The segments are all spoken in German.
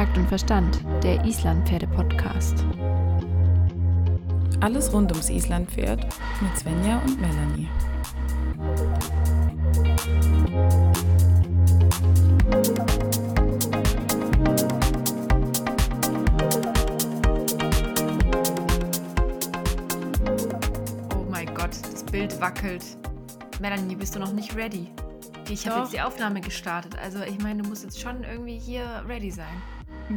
Takt und Verstand, der Islandpferde-Podcast. Alles rund ums Islandpferd mit Svenja und Melanie. Oh mein Gott, das Bild wackelt. Melanie, bist du noch nicht ready? Ich habe jetzt die Aufnahme gestartet. Also ich meine, du musst jetzt schon irgendwie hier ready sein.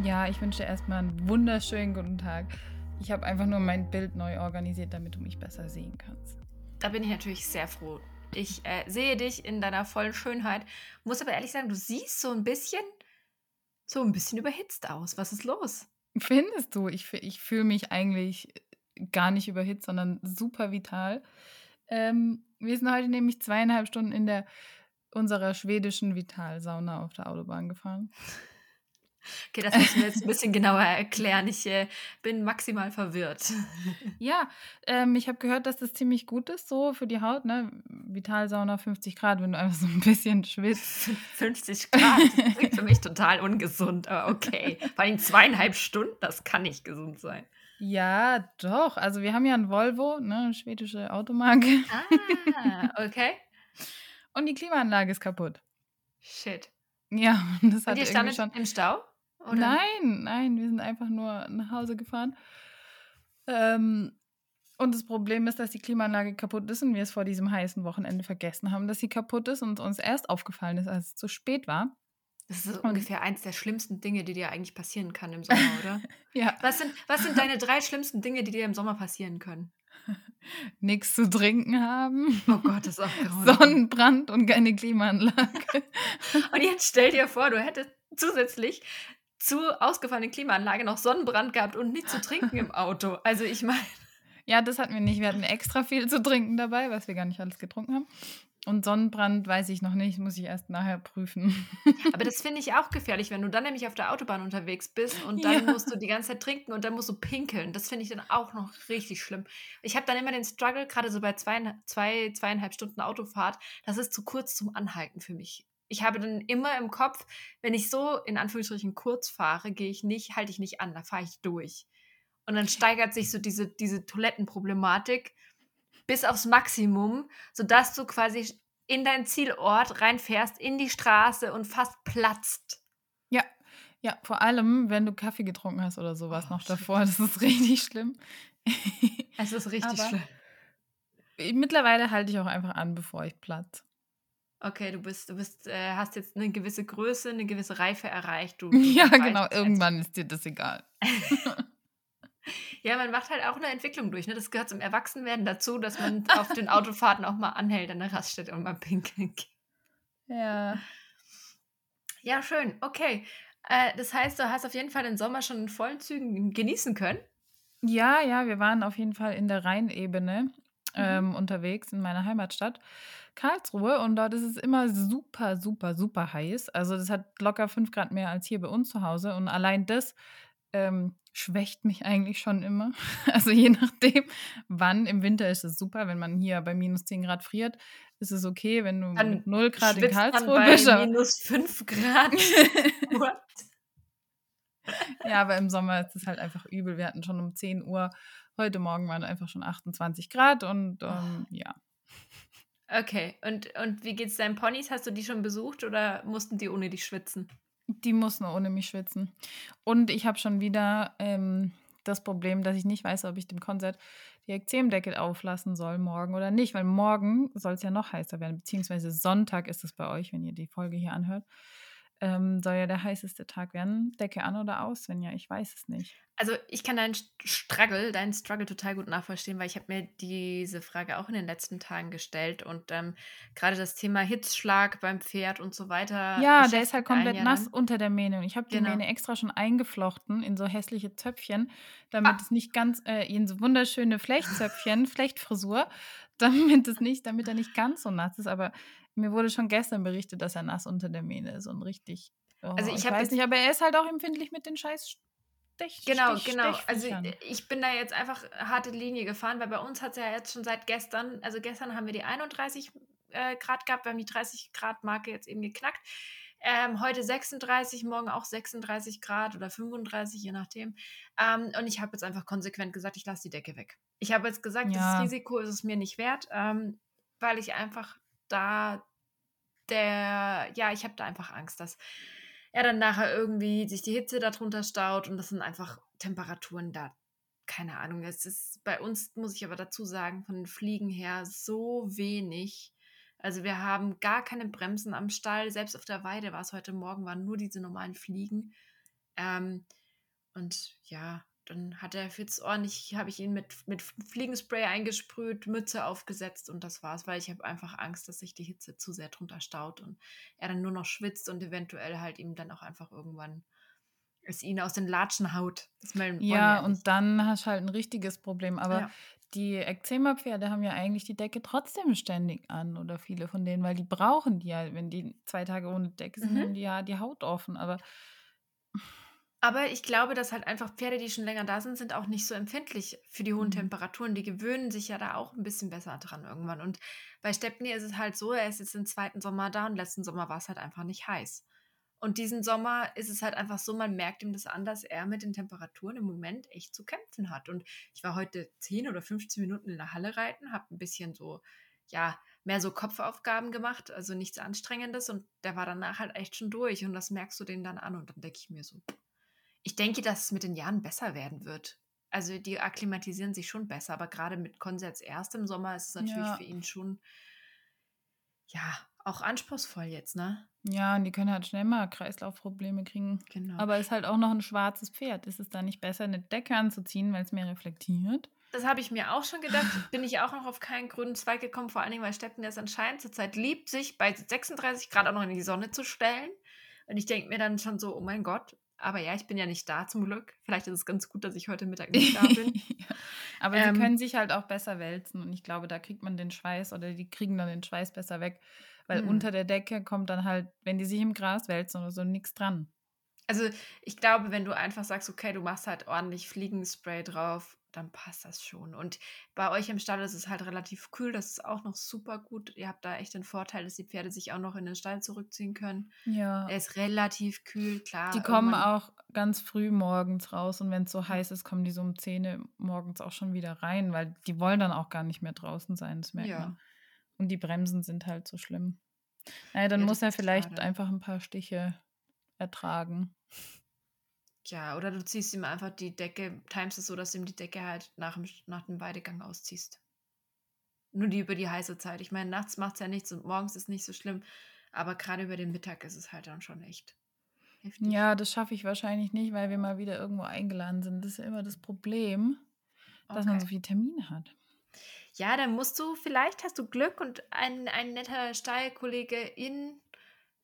Ja, ich wünsche dir erstmal einen wunderschönen guten Tag. Ich habe einfach nur mein Bild neu organisiert, damit du mich besser sehen kannst. Da bin ich natürlich sehr froh. Ich äh, sehe dich in deiner vollen Schönheit. Muss aber ehrlich sagen, du siehst so ein bisschen, so ein bisschen überhitzt aus. Was ist los? Findest du? Ich, ich fühle mich eigentlich gar nicht überhitzt, sondern super vital. Ähm, wir sind heute nämlich zweieinhalb Stunden in der unserer schwedischen Vitalsauna auf der Autobahn gefahren. Okay, das müssen wir jetzt ein bisschen genauer erklären. Ich äh, bin maximal verwirrt. Ja, ähm, ich habe gehört, dass das ziemlich gut ist, so für die Haut. Ne? Vitalsauna 50 Grad, wenn du einfach so ein bisschen schwitzt. 50 Grad das klingt für mich total ungesund, aber okay. Vor allem zweieinhalb Stunden, das kann nicht gesund sein. Ja, doch. Also wir haben ja ein Volvo, ne, eine schwedische Automarke. Ah, okay. Und die Klimaanlage ist kaputt. Shit. Ja, das hat Und ihr irgendwie schon. im Stau? Oder? Nein, nein, wir sind einfach nur nach Hause gefahren. Ähm, und das Problem ist, dass die Klimaanlage kaputt ist und wir es vor diesem heißen Wochenende vergessen haben, dass sie kaputt ist und uns erst aufgefallen ist, als es zu spät war. Das ist so ungefähr eins der schlimmsten Dinge, die dir eigentlich passieren kann im Sommer, oder? Ja, Was sind, was sind deine drei schlimmsten Dinge, die dir im Sommer passieren können? nichts zu trinken haben, Oh Gott, das ist auch grauenvoll. Sonnenbrand und keine Klimaanlage. Und jetzt stell dir vor, du hättest zusätzlich zur ausgefallenen Klimaanlage noch Sonnenbrand gehabt und nichts zu trinken im Auto. Also ich meine, Ja, das hatten wir nicht. Wir hatten extra viel zu trinken dabei, was wir gar nicht alles getrunken haben. Und Sonnenbrand weiß ich noch nicht, muss ich erst nachher prüfen. aber das finde ich auch gefährlich, wenn du dann nämlich auf der Autobahn unterwegs bist und dann Ja. musst du die ganze Zeit trinken und dann musst du pinkeln. Das finde ich dann auch noch richtig schlimm. Ich habe dann immer den Struggle, gerade so bei zwei, zwei, zweieinhalb Stunden Autofahrt, das ist zu kurz zum Anhalten für mich. Ich habe dann immer im Kopf, wenn ich so in Anführungsstrichen kurz fahre, gehe ich nicht, halte ich nicht an, da fahre ich durch. Und dann steigert sich so diese, diese Toilettenproblematik bis aufs Maximum, sodass du quasi in deinen Zielort reinfährst, in die Straße und fast platzt. Ja, ja, vor allem, wenn du Kaffee getrunken hast oder sowas Oh, noch davor. Das ist richtig schlimm. Es ist richtig Aber- schlimm. Mittlerweile halte ich auch einfach an, bevor ich platz. Okay, du bist, du bist, äh, hast jetzt eine gewisse Größe, eine gewisse Reife erreicht. Du, Ja, genau. Irgendwann ist dir das egal. Ja, man macht halt auch eine Entwicklung durch. Ne? Das gehört zum Erwachsenwerden dazu, dass man auf den Autofahrten auch mal anhält an der Raststätte und mal pinkeln geht. Ja. Ja, schön. Okay. Äh, das heißt, du hast auf jeden Fall den Sommer schon in vollen Zügen genießen können. Ja, ja, wir waren auf jeden Fall in der Rheinebene ähm, unterwegs in meiner Heimatstadt Karlsruhe und dort ist es immer super, super, super heiß. Also das hat locker 5 Grad mehr als hier bei uns zu Hause und allein das ähm, schwächt mich eigentlich schon immer. Also je nachdem, wann. Im Winter ist es super, wenn man hier bei minus 10 Grad friert, ist es okay, wenn du Dann mit 0 Grad in Karlsruhe bist. minus 5 Grad. Ja, aber im Sommer ist es halt einfach übel. Wir hatten schon um 10 Uhr, heute Morgen waren einfach schon 28 Grad und ähm, ja. Okay, und, und wie geht's deinen Ponys? Hast du die schon besucht oder mussten die ohne dich schwitzen? Die mussten ohne mich schwitzen. Und ich habe schon wieder ähm, das Problem, dass ich nicht weiß, ob ich dem Konzert die Ekzemdeckel auflassen soll morgen oder nicht, weil morgen soll es ja noch heißer werden, beziehungsweise Sonntag ist es bei euch, wenn ihr die Folge hier anhört. Ähm, soll ja der heißeste Tag werden. Decke an oder aus, wenn ja, ich weiß es nicht. Also ich kann deinen Struggle, deinen Struggle total gut nachvollziehen, weil ich habe mir diese Frage auch in den letzten Tagen gestellt und ähm, gerade das Thema Hitzschlag beim Pferd und so weiter. Ja, der ist halt komplett nass unter der Mähne. Und ich habe die Genau. Mähne extra schon eingeflochten in so hässliche Zöpfchen, damit Ah. es nicht ganz, äh, in so wunderschöne Flechtzöpfchen, Flechtfrisur, damit es nicht, damit er nicht ganz so nass ist. Aber mir wurde schon gestern berichtet, dass er nass unter der Mähne ist und richtig. Oh, Also ich ich weiß nicht, aber er ist halt auch empfindlich mit den scheiß Stech, Genau, Stech, genau. Also Stechviechern. ich bin da jetzt einfach harte Linie gefahren, weil bei uns hat es ja jetzt schon seit gestern, also gestern haben wir die 31 äh, Grad gehabt, wir haben die 30 Grad Marke jetzt eben geknackt. Ähm, heute 36, morgen auch 36 Grad oder 35, je nachdem. Ähm, und ich habe jetzt einfach konsequent gesagt, ich lasse die Decke weg. Ich habe jetzt gesagt, ja. das Risiko ist es mir nicht wert, ähm, weil ich einfach da der, ja, ich habe da einfach Angst, dass er dann nachher irgendwie sich die Hitze darunter staut und das sind einfach Temperaturen da. Keine Ahnung, es ist bei uns, muss ich aber dazu sagen, von den Fliegen her so wenig. Also wir haben gar keine Bremsen am Stall. Selbst auf der Weide war es heute Morgen, waren nur diese normalen Fliegen. Ähm, und ja, dann hat er Fitz ordentlich, habe ich ihn mit, mit Fliegenspray eingesprüht, Mütze aufgesetzt und das war's, weil ich habe einfach Angst, dass sich die Hitze zu sehr drunter staut und er dann nur noch schwitzt und eventuell halt ihm dann auch einfach irgendwann es ihn aus den Latschen haut. Ja, und dann hast du halt ein richtiges Problem. Aber ja. Die Ekzema-Pferde haben ja eigentlich die Decke trotzdem ständig an oder viele von denen, weil die brauchen die ja, wenn die zwei Tage ohne Decke sind, mhm. haben die ja die Haut offen. Aber aber ich glaube, dass halt einfach Pferde, die schon länger da sind, sind auch nicht so empfindlich für die hohen mhm. Temperaturen. Die gewöhnen sich ja da auch ein bisschen besser dran irgendwann. Und bei Stepney ist es halt so, er ist jetzt im zweiten Sommer da und letzten Sommer war es halt einfach nicht heiß. Und diesen Sommer ist es halt einfach so, man merkt ihm das an, dass er mit den Temperaturen im Moment echt zu kämpfen hat. Und ich war heute 10 oder 15 Minuten in der Halle reiten, habe ein bisschen so, ja, mehr so Kopfaufgaben gemacht, also nichts Anstrengendes. Und der war danach halt echt schon durch. Und das merkst du den dann an. Und dann denke ich mir so, ich denke, dass es mit den Jahren besser werden wird. Also die akklimatisieren sich schon besser, aber gerade mit Konsens erst im Sommer ist es natürlich ja. für ihn schon, ja, auch anspruchsvoll jetzt, ne? Ja, und die können halt schnell mal Kreislaufprobleme kriegen. Genau. Aber ist halt auch noch ein schwarzes Pferd. Ist es da nicht besser, eine Decke anzuziehen, weil es mehr reflektiert? Das habe ich mir auch schon gedacht. Bin ich auch noch auf keinen grünen Zweig gekommen, vor allen Dingen, weil Steppen es anscheinend zurzeit liebt, sich bei 36 Grad auch noch in die Sonne zu stellen. Und ich denke mir dann schon so, oh mein Gott, aber ja, ich bin ja nicht da zum Glück. Vielleicht ist es ganz gut, dass ich heute Mittag nicht da bin. ja. Aber ähm, sie können sich halt auch besser wälzen und ich glaube, da kriegt man den Schweiß oder die kriegen dann den Schweiß besser weg, weil mh. unter der Decke kommt dann halt, wenn die sich im Gras wälzen oder so, nichts dran. Also ich glaube, wenn du einfach sagst, okay, du machst halt ordentlich Fliegenspray drauf dann passt das schon. Und bei euch im Stall ist es halt relativ kühl, das ist auch noch super gut. Ihr habt da echt den Vorteil, dass die Pferde sich auch noch in den Stall zurückziehen können. Ja. Er ist relativ kühl, klar. Die kommen auch ganz früh morgens raus und wenn es so heiß ist, kommen die so um 10 morgens auch schon wieder rein, weil die wollen dann auch gar nicht mehr draußen sein, das merkt ja. man. Und die Bremsen sind halt so schlimm. Naja, dann ja, muss er vielleicht schade. einfach ein paar Stiche ertragen. Ja, oder du ziehst ihm einfach die Decke, timest es so, dass du ihm die Decke halt nach dem, nach dem Weidegang ausziehst. Nur die über die heiße Zeit. Ich meine, nachts macht es ja nichts und morgens ist nicht so schlimm. Aber gerade über den Mittag ist es halt dann schon echt heftig. Ja, das schaffe ich wahrscheinlich nicht, weil wir mal wieder irgendwo eingeladen sind. Das ist ja immer das Problem, dass okay. man so viele Termine hat. Ja, dann musst du, vielleicht hast du Glück und ein, ein netter Stallkollege in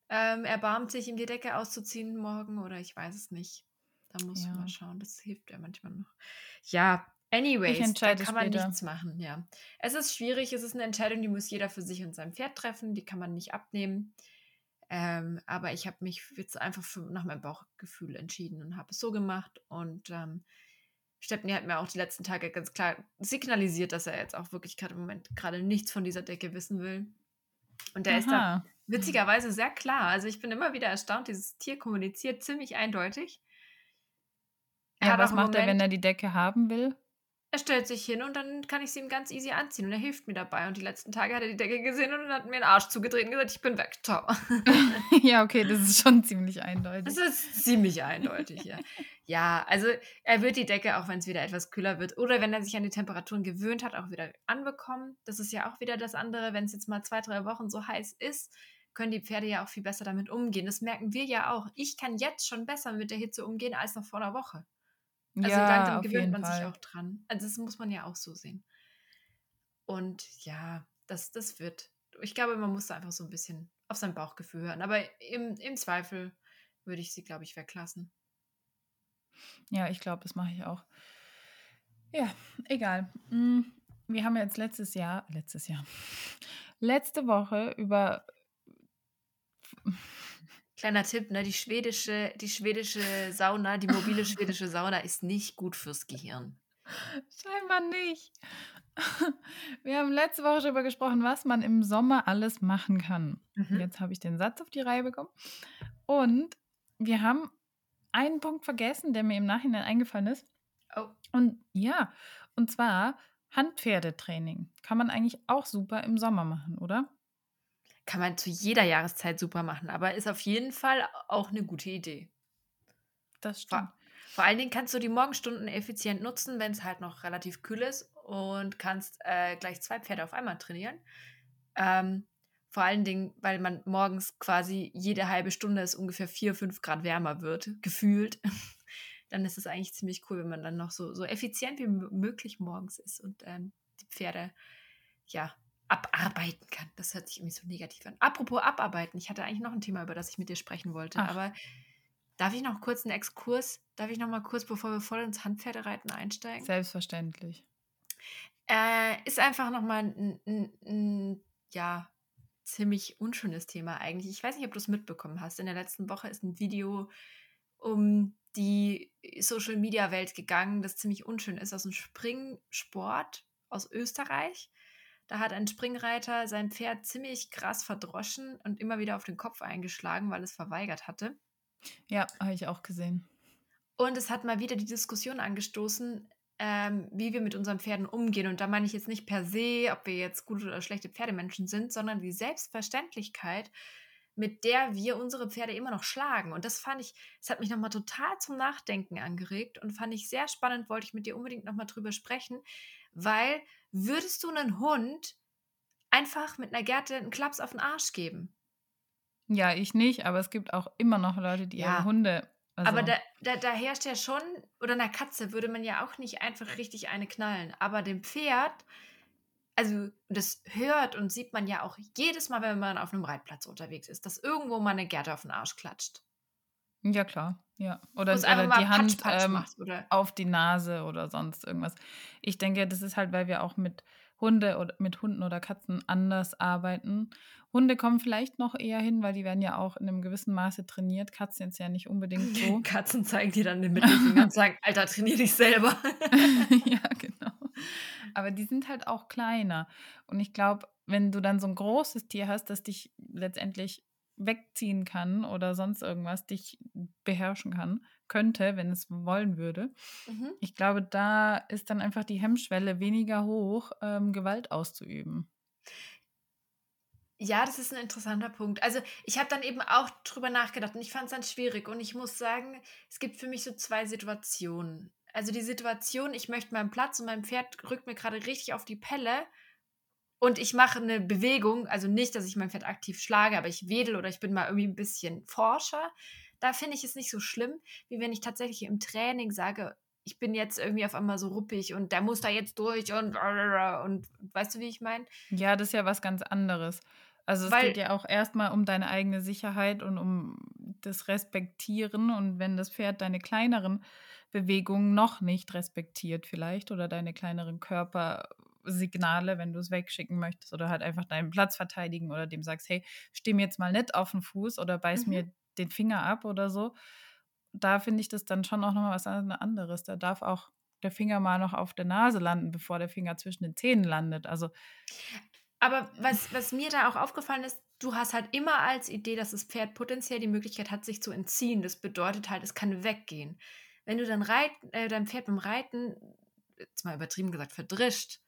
ähm, erbarmt sich, ihm die Decke auszuziehen morgen oder ich weiß es nicht. Da muss ja. mal schauen, das hilft ja manchmal noch. Ja, anyways, da kann man später. nichts machen, ja. Es ist schwierig, es ist eine Entscheidung, die muss jeder für sich und sein Pferd treffen, die kann man nicht abnehmen. Ähm, aber ich habe mich jetzt einfach für, nach meinem Bauchgefühl entschieden und habe es so gemacht. Und ähm, Stepney hat mir auch die letzten Tage ganz klar signalisiert, dass er jetzt auch wirklich gerade im Moment gerade nichts von dieser Decke wissen will. Und der Aha. ist da witzigerweise sehr klar. Also ich bin immer wieder erstaunt, dieses Tier kommuniziert ziemlich eindeutig. Ja, was macht Moment, er, wenn er die Decke haben will? Er stellt sich hin und dann kann ich sie ihm ganz easy anziehen und er hilft mir dabei. Und die letzten Tage hat er die Decke gesehen und hat mir den Arsch zugedreht und gesagt, ich bin weg. Ciao. ja, okay, das ist schon ziemlich eindeutig. Das ist ziemlich eindeutig, ja. ja, also er wird die Decke, auch wenn es wieder etwas kühler wird oder wenn er sich an die Temperaturen gewöhnt hat, auch wieder anbekommen. Das ist ja auch wieder das andere, wenn es jetzt mal zwei, drei Wochen so heiß ist, können die Pferde ja auch viel besser damit umgehen. Das merken wir ja auch. Ich kann jetzt schon besser mit der Hitze umgehen als noch vor einer Woche. Also ja, langsam gewöhnt man Fall. sich auch dran. Also das muss man ja auch so sehen. Und ja, das, das wird. Ich glaube, man muss da einfach so ein bisschen auf sein Bauchgefühl hören. Aber im, im Zweifel würde ich sie, glaube ich, weglassen. Ja, ich glaube, das mache ich auch. Ja, egal. Mm, wir haben jetzt letztes Jahr, letztes Jahr, letzte Woche über Kleiner Tipp, ne? Die schwedische, die schwedische Sauna, die mobile schwedische Sauna ist nicht gut fürs Gehirn. Scheinbar nicht. Wir haben letzte Woche darüber gesprochen, was man im Sommer alles machen kann. Mhm. Jetzt habe ich den Satz auf die Reihe bekommen. Und wir haben einen Punkt vergessen, der mir im Nachhinein eingefallen ist. Oh. Und ja, und zwar Handpferdetraining. Kann man eigentlich auch super im Sommer machen, oder? Kann man zu jeder Jahreszeit super machen, aber ist auf jeden Fall auch eine gute Idee. Das stimmt. Vor, vor allen Dingen kannst du die Morgenstunden effizient nutzen, wenn es halt noch relativ kühl ist und kannst äh, gleich zwei Pferde auf einmal trainieren. Ähm, vor allen Dingen, weil man morgens quasi jede halbe Stunde es ungefähr 4, 5 Grad wärmer wird, gefühlt. dann ist es eigentlich ziemlich cool, wenn man dann noch so, so effizient wie möglich morgens ist und ähm, die Pferde ja abarbeiten kann. Das hört sich irgendwie so negativ an. Apropos abarbeiten, ich hatte eigentlich noch ein Thema, über das ich mit dir sprechen wollte, Ach. aber darf ich noch kurz einen Exkurs, darf ich noch mal kurz, bevor wir voll ins Handpferdereiten einsteigen? Selbstverständlich. Äh, ist einfach noch mal ein, ein, ein, ja, ziemlich unschönes Thema eigentlich. Ich weiß nicht, ob du es mitbekommen hast. In der letzten Woche ist ein Video um die Social-Media-Welt gegangen, das ziemlich unschön ist, aus dem Springsport aus Österreich. Da hat ein Springreiter sein Pferd ziemlich krass verdroschen und immer wieder auf den Kopf eingeschlagen, weil es verweigert hatte. Ja, habe ich auch gesehen. Und es hat mal wieder die Diskussion angestoßen, ähm, wie wir mit unseren Pferden umgehen. Und da meine ich jetzt nicht per se, ob wir jetzt gute oder schlechte Pferdemenschen sind, sondern die Selbstverständlichkeit, mit der wir unsere Pferde immer noch schlagen. Und das fand ich, das hat mich nochmal total zum Nachdenken angeregt und fand ich sehr spannend, wollte ich mit dir unbedingt nochmal drüber sprechen, weil würdest du einen Hund einfach mit einer Gerte einen Klaps auf den Arsch geben? Ja, ich nicht, aber es gibt auch immer noch Leute, die Ja. ihre Hunde. Also, Aber da, da, da herrscht ja schon, oder einer Katze würde man ja auch nicht einfach richtig eine knallen. Aber dem Pferd, also das hört und sieht man ja auch jedes Mal, wenn man auf einem Reitplatz unterwegs ist, dass irgendwo mal eine Gerte auf den Arsch klatscht. Ja, klar. Ja. Oder, oder die Hand Patsch, Patsch ähm, macht. Oder auf die Nase oder sonst irgendwas. Ich denke, das ist halt, weil wir auch mit Hunde oder mit Hunden oder Katzen anders arbeiten. Hunde kommen vielleicht noch eher hin, weil die werden ja auch in einem gewissen Maße trainiert. Katzen jetzt ja nicht unbedingt so. Katzen zeigen dir dann den Mittelfinger und sagen, Alter, trainier dich selber. ja, genau. Aber die sind halt auch kleiner. Und ich glaube, wenn du dann so ein großes Tier hast, das dich letztendlich wegziehen kann oder sonst irgendwas dich beherrschen kann, könnte, wenn es wollen würde. Mhm. Ich glaube, da ist dann einfach die Hemmschwelle weniger hoch, ähm, Gewalt auszuüben. Ja, das ist ein interessanter Punkt. Also ich habe dann eben auch drüber nachgedacht und ich fand es dann schwierig. Und ich muss sagen, es gibt für mich so zwei Situationen. Also die Situation, ich möchte meinen Platz und mein Pferd rückt mir gerade richtig auf die Pelle und ich mache eine Bewegung, also nicht, dass ich mein Pferd aktiv schlage, aber ich wedel oder ich bin mal irgendwie ein bisschen forscher. Da finde ich es nicht so schlimm, wie wenn ich tatsächlich im Training sage, ich bin jetzt irgendwie auf einmal so ruppig und der muss da jetzt durch und und weißt du, wie ich meine? Ja, das ist ja was ganz anderes. Also es Weil- geht ja auch erstmal um deine eigene Sicherheit und um das Respektieren. Und wenn das Pferd deine kleineren Bewegungen noch nicht respektiert vielleicht oder deine kleineren Körpersignale, wenn du es wegschicken möchtest oder halt einfach deinen Platz verteidigen oder dem sagst, hey, steh mir jetzt mal nicht auf den Fuß oder beiß Mhm. mir den Finger ab oder so. Da finde ich das dann schon auch nochmal was anderes. Da darf auch der Finger mal noch auf der Nase landen, bevor der Finger zwischen den Zähnen landet. Also Aber was, was mir da auch aufgefallen ist, du hast halt immer als Idee, dass das Pferd potenziell die Möglichkeit hat, sich zu entziehen. Das bedeutet halt, es kann weggehen. Wenn du dann reit, äh, dein Pferd beim Reiten, jetzt mal übertrieben gesagt, verdrischt,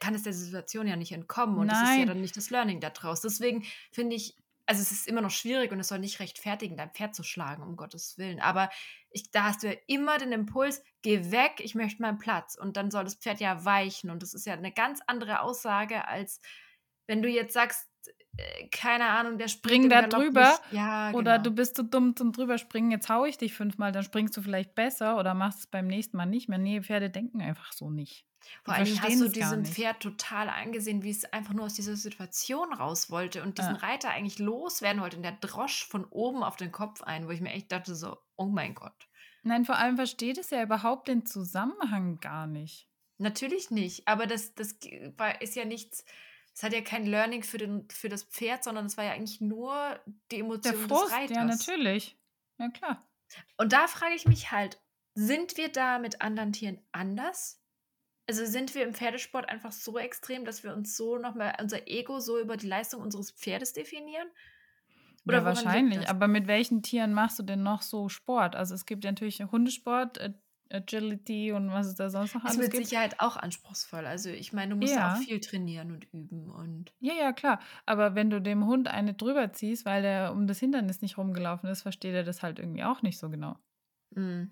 kann es der Situation ja nicht entkommen. Und das ist ja Nein. dann nicht das Learning daraus. Deswegen finde ich, also es ist immer noch schwierig und es soll nicht rechtfertigen, dein Pferd zu schlagen, um Gottes Willen. Aber ich, da hast du ja immer den Impuls, geh weg, ich möchte meinen Platz. Und dann soll das Pferd ja weichen. Und das ist ja eine ganz andere Aussage, als wenn du jetzt sagst, äh, keine Ahnung, der Spring springt da drüber. Ja, Oder genau. du bist zu dumm zum drüberspringen, jetzt hau ich dich fünfmal, dann springst du vielleicht besser oder machst es beim nächsten Mal nicht mehr. Nee, Pferde denken einfach so nicht. Vor Dingen hast du diesem. Pferd total angesehen, wie es einfach nur aus dieser Situation raus wollte und diesen Ja. Reiter eigentlich loswerden wollte. Und der drosch von oben auf den Kopf ein, wo ich mir echt dachte so, oh mein Gott. Nein, vor allem versteht es ja überhaupt den Zusammenhang gar nicht. Natürlich nicht, aber das, das ist ja nichts, es hat ja kein Learning für, den, für das Pferd, sondern es war ja eigentlich nur die Der Emotion des Frust, Reiters. ja, natürlich. Ja, klar. Und da frage ich mich halt, sind wir da mit anderen Tieren anders? Also sind wir im Pferdesport einfach so extrem, dass wir uns so nochmal, unser Ego so über die Leistung unseres Pferdes definieren? Oder ja, wahrscheinlich. Aber mit welchen Tieren machst du denn noch so Sport? Also es gibt ja natürlich Hundesport, Agility und was es da sonst noch alles gibt. Ist mit Sicherheit auch anspruchsvoll. Also ich meine, du musst ja. auch viel trainieren und üben und. Ja, ja, klar. Aber wenn du dem Hund eine drüber ziehst, weil der um das Hindernis nicht rumgelaufen ist, versteht er das halt irgendwie auch nicht so genau. Mhm.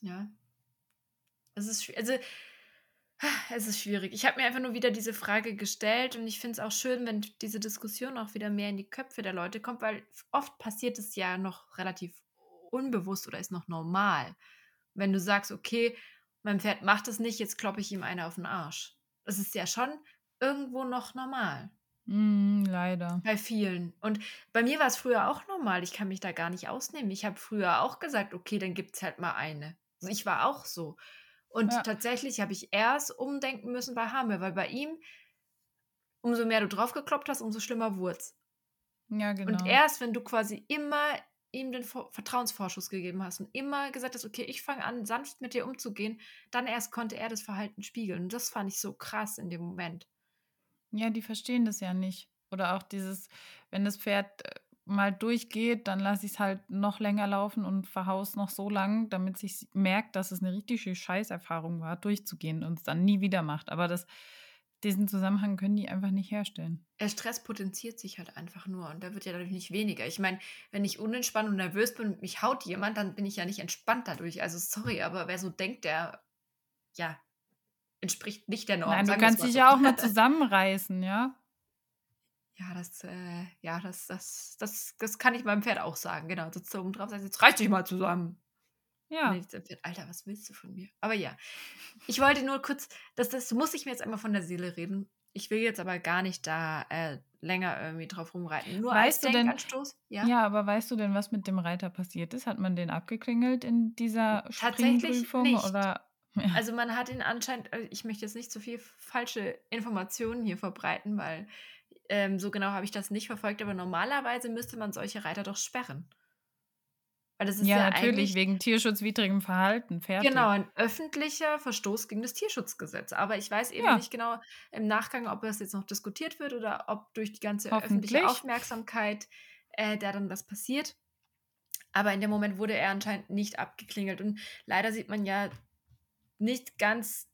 Ja. Es ist, also, es ist schwierig. Ich habe mir einfach nur wieder diese Frage gestellt und ich finde es auch schön, wenn diese Diskussion auch wieder mehr in die Köpfe der Leute kommt, weil oft passiert es ja noch relativ unbewusst oder ist noch normal. Wenn du sagst, okay, mein Pferd macht es nicht, jetzt kloppe ich ihm eine auf den Arsch. Das ist ja schon irgendwo noch normal. Mm, leider. Bei vielen. Und bei mir war es früher auch normal. Ich kann mich da gar nicht ausnehmen. Ich habe früher auch gesagt, okay, dann gibt es halt mal eine. Also ich war auch so. Und ja. tatsächlich habe ich erst umdenken müssen bei Hamel, weil bei ihm, umso mehr du draufgekloppt hast, umso schlimmer wurde es. Ja, genau. Und erst, wenn du quasi immer ihm den Vertrauensvorschuss gegeben hast und immer gesagt hast, okay, ich fange an, sanft mit dir umzugehen, dann erst konnte er das Verhalten spiegeln. Und das fand ich so krass in dem Moment. Ja, die verstehen das ja nicht. Oder auch dieses, wenn das Pferd äh, mal durchgeht, dann lasse ich es halt noch länger laufen und verhaus noch so lang, damit sich merkt, dass es eine richtige Scheißerfahrung war, durchzugehen und es dann nie wieder macht. Aber das, diesen Zusammenhang können die einfach nicht herstellen. Der Stress potenziert sich halt einfach nur und da wird ja dadurch nicht weniger. Ich meine, wenn ich unentspannt und nervös bin und mich haut jemand, dann bin ich ja nicht entspannt dadurch. Also sorry, aber wer so denkt, der ja entspricht nicht der Norm. Nein, du kannst dich so. ja auch mal zusammenreißen, ja. Ja, das, äh, ja, das, das, das, das kann ich meinem Pferd auch sagen. Genau, sitzt da oben drauf, sagt, jetzt reiß dich mal zusammen. Ja. Alter, was willst du von mir? Aber ja, ich wollte nur kurz, das, das muss ich mir jetzt einmal von der Seele reden. Ich will jetzt aber gar nicht da äh, länger irgendwie drauf rumreiten. Nur weißt als du denn, ja? ja, aber weißt du denn, was mit dem Reiter passiert ist? Hat man den abgeklingelt in dieser Springprüfung? Nicht. Oder? Ja. Also man hat ihn anscheinend, äh, ich möchte jetzt nicht zu so viel falsche Informationen hier verbreiten, weil ähm, so genau habe ich das nicht verfolgt, aber normalerweise müsste man solche Reiter doch sperren. Weil das ist ja, ja natürlich, wegen tierschutzwidrigem Verhalten. Fertig. Genau, ein öffentlicher Verstoß gegen das Tierschutzgesetz. Aber ich weiß eben ja. nicht genau im Nachgang, ob das jetzt noch diskutiert wird oder ob durch die ganze öffentliche Aufmerksamkeit äh, da dann was passiert. Aber in dem Moment wurde er anscheinend nicht abgeklingelt. Und leider sieht man ja nicht ganz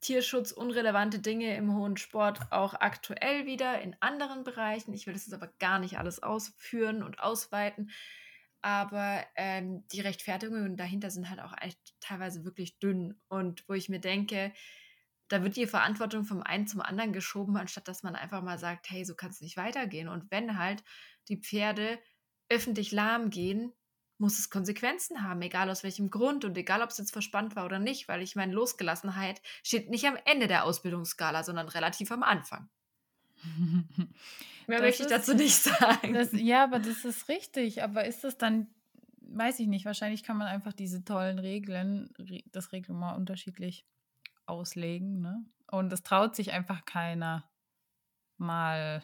tierschutzunrelevante Dinge im hohen Sport auch aktuell wieder in anderen Bereichen. Ich will das jetzt aber gar nicht alles ausführen und ausweiten. Aber ähm, die Rechtfertigungen dahinter sind halt auch teilweise wirklich dünn. Und wo ich mir denke, da wird die Verantwortung vom einen zum anderen geschoben, anstatt dass man einfach mal sagt, hey, so kann es nicht weitergehen. Und wenn halt die Pferde öffentlich lahm gehen, muss es Konsequenzen haben, egal aus welchem Grund und egal, ob es jetzt verspannt war oder nicht, weil ich meine, Losgelassenheit steht nicht am Ende der Ausbildungsskala, sondern relativ am Anfang. Mehr das möchte ich dazu nicht sagen. Das, ja, aber das ist richtig. Aber ist das dann, weiß ich nicht, wahrscheinlich kann man einfach diese tollen Regeln, das Reglement unterschiedlich auslegen. Ne? Und es traut sich einfach keiner mal,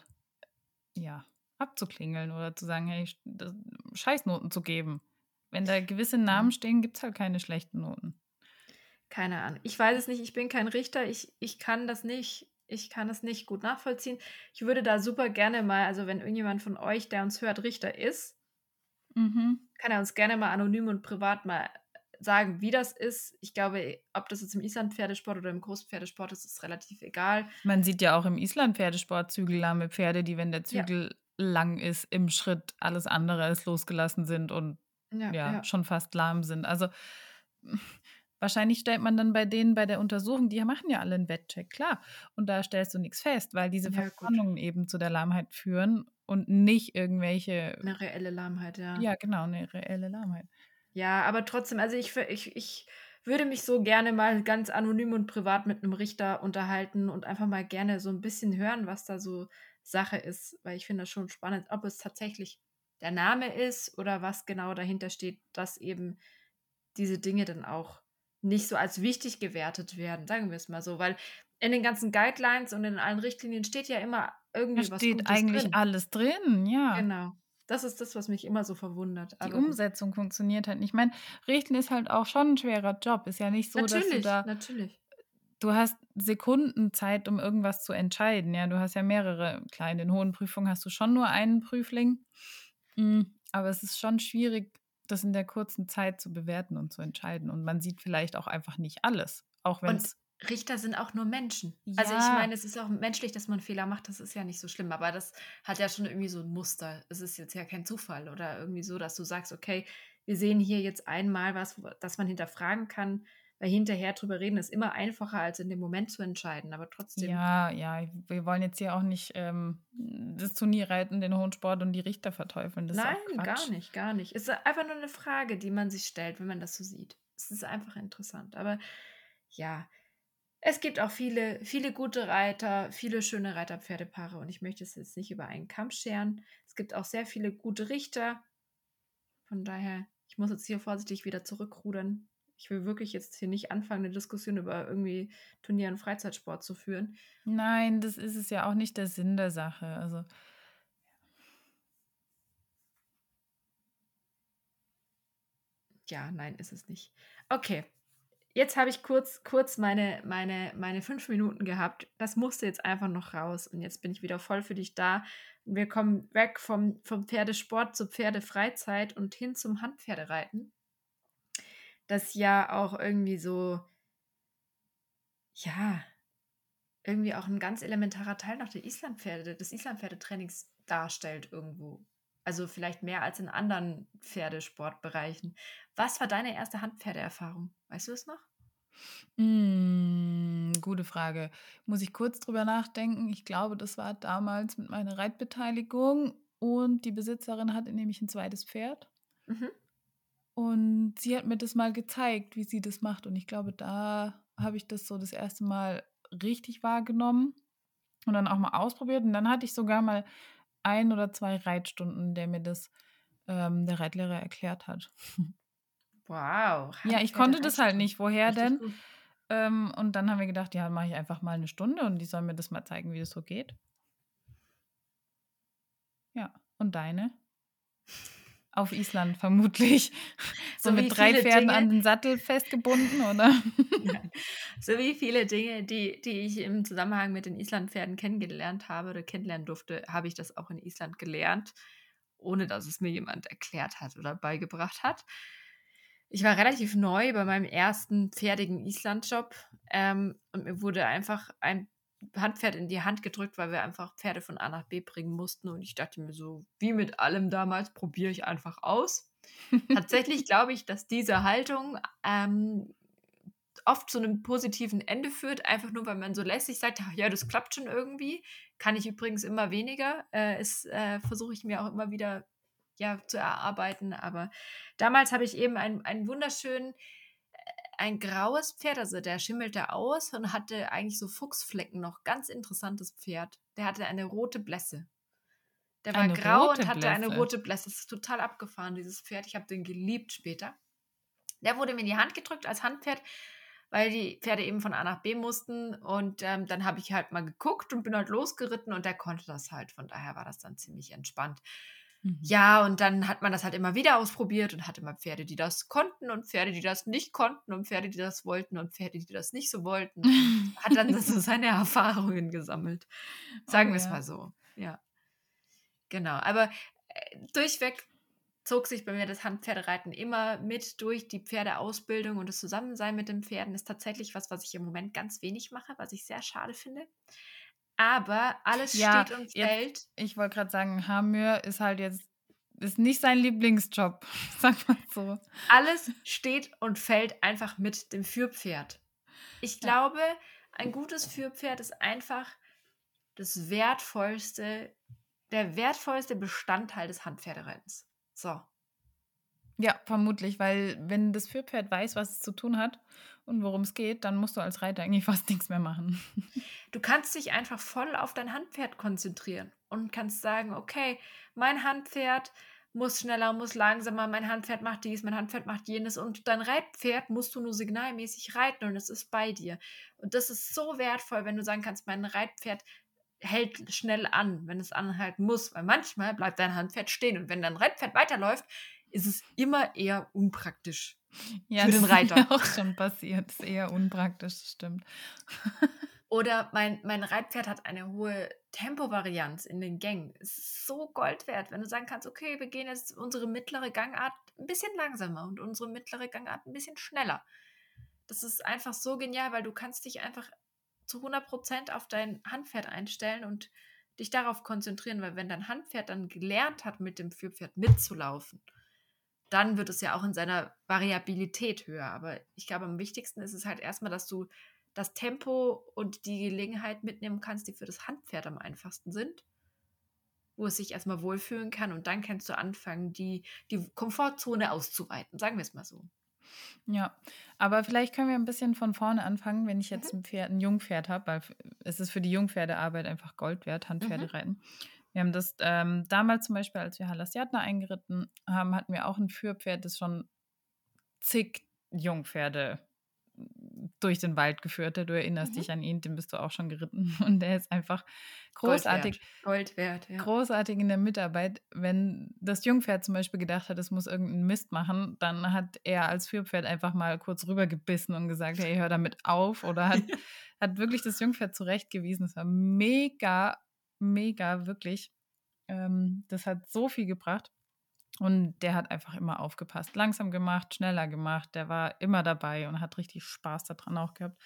ja, abzuklingeln oder zu sagen, hey, Scheißnoten zu geben. Wenn da gewisse Namen stehen, gibt es halt keine schlechten Noten. Keine Ahnung. Ich weiß es nicht, ich bin kein Richter, ich, ich kann das nicht, ich kann es nicht gut nachvollziehen. Ich würde da super gerne mal, also wenn irgendjemand von euch, der uns hört, Richter ist, mhm. kann er uns gerne mal anonym und privat mal sagen, wie das ist. Ich glaube, ob das jetzt im Island-Pferdesport oder im Großpferdesport ist, ist relativ egal. Man sieht ja auch im Island-Pferdesport zügellahme Pferde, die, wenn der Zügel ja lang ist im Schritt, alles andere als losgelassen sind und ja, ja, ja, schon fast lahm sind. Also wahrscheinlich stellt man dann bei denen bei der Untersuchung, die machen ja alle einen Wettcheck, klar. Und da stellst du nichts fest, weil diese ja, Verspannungen eben zu der Lahmheit führen und nicht irgendwelche. Eine reelle Lahmheit, ja. Ja, genau, eine reelle Lahmheit. Ja, aber trotzdem, also ich, ich, ich würde mich so gerne mal ganz anonym und privat mit einem Richter unterhalten und einfach mal gerne so ein bisschen hören, was da so Sache ist, weil ich finde das schon spannend, ob es tatsächlich der Name ist oder was genau dahinter steht, dass eben diese Dinge dann auch nicht so als wichtig gewertet werden, sagen wir es mal so, weil in den ganzen Guidelines und in allen Richtlinien steht ja immer irgendwie da was steht Gutes eigentlich drin. alles drin, ja. Genau. Das ist das, was mich immer so verwundert. Die Umsetzung funktioniert halt nicht. Ich meine, Richten ist halt auch schon ein schwerer Job. Ist ja nicht so, natürlich, dass du da natürlich du hast Sekunden Zeit, um irgendwas zu entscheiden. Ja, du hast ja mehrere. Klar, in den hohen Prüfungen hast du schon nur einen Prüfling. Mhm. Aber es ist schon schwierig, das in der kurzen Zeit zu bewerten und zu entscheiden. Und man sieht vielleicht auch einfach nicht alles. Auch wenn es Richter sind auch nur Menschen. Ja. Also ich meine, es ist auch menschlich, dass man Fehler macht, das ist ja nicht so schlimm, aber das hat ja schon irgendwie so ein Muster. Es ist jetzt ja kein Zufall oder irgendwie so, dass du sagst, okay, wir sehen hier jetzt einmal was, das man hinterfragen kann, weil hinterher drüber reden ist immer einfacher, als in dem Moment zu entscheiden, aber trotzdem. Ja, ja, wir wollen jetzt hier auch nicht ähm, das Turnier reiten, den hohen Sport und die Richter verteufeln. Das Nein, gar nicht, gar nicht. Es ist einfach nur eine Frage, die man sich stellt, wenn man das so sieht. Es ist einfach interessant. Aber ja, es gibt auch viele, viele gute Reiter, viele schöne Reiterpferdepaare und ich möchte es jetzt nicht über einen Kamm scheren. Es gibt auch sehr viele gute Richter. Von daher, ich muss jetzt hier vorsichtig wieder zurückrudern. Ich will wirklich jetzt hier nicht anfangen, eine Diskussion über irgendwie Turnier- und Freizeitsport zu führen. Nein, das ist es ja auch nicht der Sinn der Sache. Also. Ja, nein, ist es nicht. Okay, jetzt habe ich kurz, kurz meine, meine, meine fünf Minuten gehabt. Das musste jetzt einfach noch raus. Und jetzt bin ich wieder voll für dich da. Wir kommen weg vom, vom Pferdesport zur Pferdefreizeit und hin zum Handpferdereiten. Das ja auch irgendwie so, ja, irgendwie auch ein ganz elementarer Teil noch der Islandpferde, des Islandpferdetrainings darstellt irgendwo. Also vielleicht mehr als in anderen Pferdesportbereichen. Was war deine erste Handpferdeerfahrung? Weißt du es noch? Mm, gute Frage. Muss ich kurz drüber nachdenken. Ich glaube, das war damals mit meiner Reitbeteiligung und die Besitzerin hatte nämlich ein zweites Pferd. Mhm. Und sie hat mir das mal gezeigt, wie sie das macht. Und ich glaube, da habe ich das so das erste Mal richtig wahrgenommen und dann auch mal ausprobiert. Und dann hatte ich sogar mal ein oder zwei Reitstunden, der mir das ähm, der Reitlehrer erklärt hat. Wow. Ja, ich konnte das halt nicht. Woher denn? Ähm, und dann haben wir gedacht, ja, mache ich einfach mal eine Stunde und die sollen mir das mal zeigen, wie das so geht. Ja, und deine? Auf Island vermutlich. So, so mit drei Pferden Dinge, an den Sattel festgebunden, oder? so wie viele Dinge, die, die ich im Zusammenhang mit den Islandpferden kennengelernt habe oder kennenlernen durfte, habe ich das auch in Island gelernt, ohne dass es mir jemand erklärt hat oder beigebracht hat. Ich war relativ neu bei meinem ersten pferdigen Island-Job ähm, und mir wurde einfach ein Handpferd in die Hand gedrückt, weil wir einfach Pferde von A nach B bringen mussten. Und ich dachte mir so, wie mit allem damals, probiere ich einfach aus. Tatsächlich glaube ich, dass diese Haltung ähm, oft zu einem positiven Ende führt, einfach nur, weil man so lässig sagt, ja, das klappt schon irgendwie. Kann ich übrigens immer weniger. Äh, äh, versuche ich mir auch immer wieder ja, zu erarbeiten. Aber damals habe ich eben einen, einen wunderschönen, ein graues Pferd, also der schimmelte aus und hatte eigentlich so Fuchsflecken noch. Ganz interessantes Pferd. Der hatte eine rote Blässe. Der war eine grau und hatte Blässe. eine rote Blässe. Das ist total abgefahren, dieses Pferd. Ich habe den geliebt später. Der wurde mir in die Hand gedrückt als Handpferd, weil die Pferde eben von A nach B mussten. Und ähm, dann habe ich halt mal geguckt und bin halt losgeritten und der konnte das halt. Von daher war das dann ziemlich entspannt. Mhm. Ja, und dann hat man das halt immer wieder ausprobiert und hatte immer Pferde, die das konnten und Pferde, die das nicht konnten und Pferde, die das wollten und Pferde, die das nicht so wollten. hat dann so seine Erfahrungen gesammelt. Sagen oh, wir es ja. mal so. Ja. Genau. Aber äh, durchweg zog sich bei mir das Handpferdereiten immer mit durch die Pferdeausbildung und das Zusammensein mit den Pferden ist tatsächlich was, was ich im Moment ganz wenig mache, was ich sehr schade finde. Aber alles ja, steht und fällt. Jetzt, ich wollte gerade sagen, Hamür ist halt jetzt ist nicht sein Lieblingsjob, sag mal so. Alles steht und fällt einfach mit dem Führpferd. Ich glaube, ein gutes Führpferd ist einfach das wertvollste, der wertvollste Bestandteil des Handpferdereitens. So. Ja, vermutlich, weil wenn das Führpferd weiß, was es zu tun hat und worum es geht, dann musst du als Reiter eigentlich fast nichts mehr machen. Du kannst dich einfach voll auf dein Handpferd konzentrieren und kannst sagen, okay, mein Handpferd muss schneller, muss langsamer, mein Handpferd macht dies, mein Handpferd macht jenes und dein Reitpferd musst du nur signalmäßig reiten und es ist bei dir. Und das ist so wertvoll, wenn du sagen kannst, mein Reitpferd hält schnell an, wenn es anhalten muss, weil manchmal bleibt dein Handpferd stehen und wenn dein Reitpferd weiterläuft, ist es immer eher unpraktisch ja, für den das Reiter. ist mir auch schon passiert. Das ist eher unpraktisch, das stimmt. Oder mein, mein Reitpferd hat eine hohe Tempovarianz in den Gängen. Es ist so Gold wert, wenn du sagen kannst, okay, wir gehen jetzt unsere mittlere Gangart ein bisschen langsamer und unsere mittlere Gangart ein bisschen schneller. Das ist einfach so genial, weil du kannst dich einfach zu 100% auf dein Handpferd einstellen und dich darauf konzentrieren, weil wenn dein Handpferd dann gelernt hat, mit dem Führpferd mitzulaufen, dann wird es ja auch in seiner Variabilität höher. Aber ich glaube, am wichtigsten ist es halt erstmal, dass du das Tempo und die Gelegenheit mitnehmen kannst, die für das Handpferd am einfachsten sind, wo es sich erstmal wohlfühlen kann und dann kannst du anfangen, die, die Komfortzone auszuweiten, sagen wir es mal so. Ja, aber vielleicht können wir ein bisschen von vorne anfangen, wenn ich jetzt Mhm. ein Pferd, ein Jungpferd habe, weil es ist für die Jungpferdearbeit einfach Gold wert, Handpferde Mhm. Wir haben das ähm, damals zum Beispiel, als wir Halasiatna eingeritten haben, hatten wir auch ein Führpferd, das schon zig Jungpferde durch den Wald geführt hat. Du erinnerst Mhm. dich an ihn, den bist du auch schon geritten. Und der ist einfach Gold großartig wert. Gold wert, ja. großartig in der Mitarbeit. Wenn das Jungpferd zum Beispiel gedacht hat, es muss irgendeinen Mist machen, dann hat er als Führpferd einfach mal kurz rübergebissen und gesagt, hey, hör damit auf. Oder hat, hat wirklich das Jungpferd zurechtgewiesen. Es war mega, mega, wirklich. Ähm, das hat so viel gebracht. Und der hat einfach immer aufgepasst. Langsam gemacht, schneller gemacht. Der war immer dabei und hat richtig Spaß daran auch gehabt.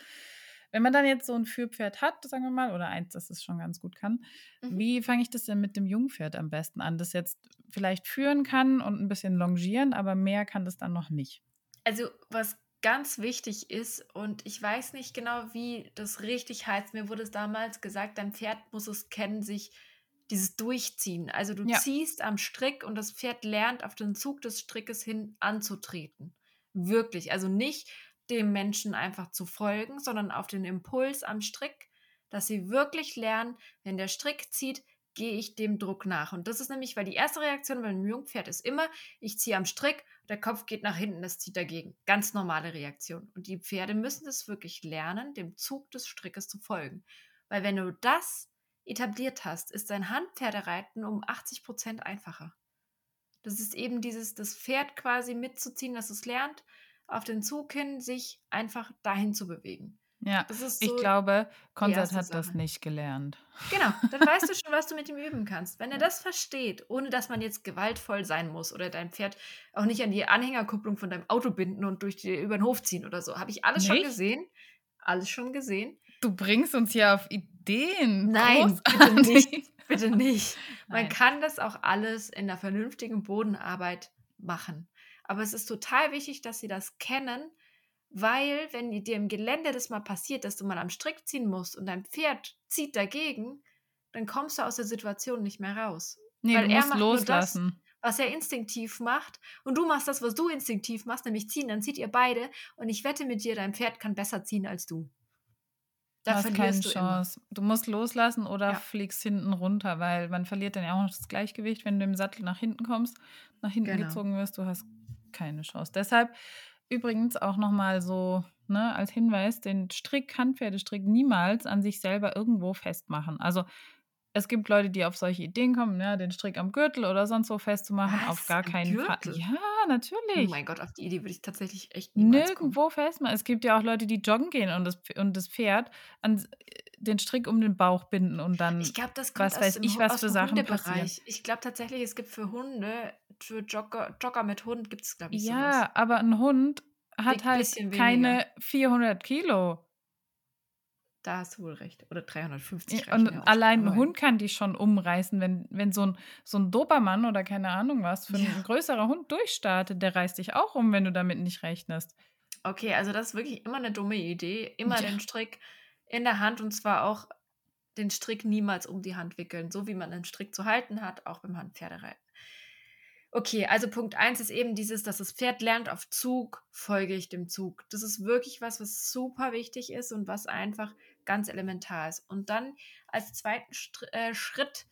Wenn man dann jetzt so ein Führpferd hat, sagen wir mal, oder eins, das es schon ganz gut kann, Mhm. wie fange ich das denn mit dem Jungpferd am besten an, das jetzt vielleicht führen kann und ein bisschen longieren, aber mehr kann das dann noch nicht? Also, was ganz wichtig ist, und ich weiß nicht genau, wie das richtig heißt, mir wurde es damals gesagt, dein Pferd muss es kennen, sich dieses Durchziehen. Also du Ja. ziehst am Strick und das Pferd lernt, auf den Zug des Strickes hin anzutreten. Wirklich. Also nicht dem Menschen einfach zu folgen, sondern auf den Impuls am Strick, dass sie wirklich lernen, wenn der Strick zieht, gehe ich dem Druck nach. Und das ist nämlich, weil die erste Reaktion bei einem Jungpferd ist immer, ich ziehe am Strick, der Kopf geht nach hinten, das zieht dagegen. Ganz normale Reaktion. Und die Pferde müssen es wirklich lernen, dem Zug des Strickes zu folgen. Weil wenn du das etabliert hast, ist dein Handpferdereiten um 80 Prozent einfacher. Das ist eben dieses, das Pferd quasi mitzuziehen, dass es lernt, auf den Zug hin sich einfach dahin zu bewegen. Ja, ist ich so glaube, Konrad erste hat das nicht gelernt. Genau, dann weißt du schon, was du mit ihm üben kannst. Wenn er das versteht, ohne dass man jetzt gewaltvoll sein muss oder dein Pferd auch nicht an die Anhängerkupplung von deinem Auto binden und durch die, über den Hof ziehen oder so. Habe ich alles schon Nicht? gesehen. Alles schon gesehen. Du bringst uns hier auf Ideen. Nein, bitte Großartig. nicht. Bitte nicht. Man Nein. kann das auch alles in der vernünftigen Bodenarbeit machen. Aber es ist total wichtig, dass sie das kennen, weil, wenn dir im Gelände das mal passiert, dass du mal am Strick ziehen musst und dein Pferd zieht dagegen, dann kommst du aus der Situation nicht mehr raus. Nee, weil du er macht nur das, loslassen. Was er instinktiv macht und du machst das, was du instinktiv machst, nämlich ziehen, dann zieht ihr beide und ich wette mit dir, dein Pferd kann besser ziehen als du. Du Da hast keine verlierst du immer. Chance. Du musst loslassen oder Ja. fliegst hinten runter, weil man verliert dann ja auch noch das Gleichgewicht, wenn du im Sattel nach hinten kommst, nach hinten Genau. gezogen wirst, du hast keine Chance. Deshalb übrigens auch nochmal so ne, als Hinweis, den Strick, Handpferdestrick niemals an sich selber irgendwo festmachen. Also es gibt Leute, die auf solche Ideen kommen, ja, den Strick am Gürtel oder sonst wo festzumachen. Auf Was? gar Am keinen Fall. Gürtel? Ja, Oh natürlich. mein Gott, auf die Idee würde ich tatsächlich echt niemals kommen. Nirgendwo festmachen. Es gibt ja auch Leute, die joggen gehen und das, und das Pferd an den Strick um den Bauch binden und dann Ich glaube, das kommt was aus weiß dem, ich, was für Sachen passieren. Hundebereich. Ich glaube tatsächlich, es gibt für Hunde, für Jogger, Jogger mit Hund gibt es, glaube ich, sowas. Ja, aber ein Hund hat Wiegt halt keine weniger. 400 Kilo. Da hast du wohl recht. Oder 350 Ja, reichen Und ja allein ein Hund kann die schon umreißen, wenn, wenn so ein, so ein Dobermann oder keine Ahnung was für Ja. ein größerer Hund durchstartet, der reißt dich auch um, wenn du damit nicht rechnest. Okay, also das ist wirklich immer eine dumme Idee. Immer Ja. den Strick in der Hand und zwar auch den Strick niemals um die Hand wickeln, so wie man einen Strick zu halten hat, auch beim Handpferdereiten. Okay, also Punkt 1 ist eben dieses, dass das Pferd lernt, auf Zug folge ich dem Zug. Das ist wirklich was, was super wichtig ist und was einfach ganz elementar ist. Und dann als zweiten Str äh, Schritt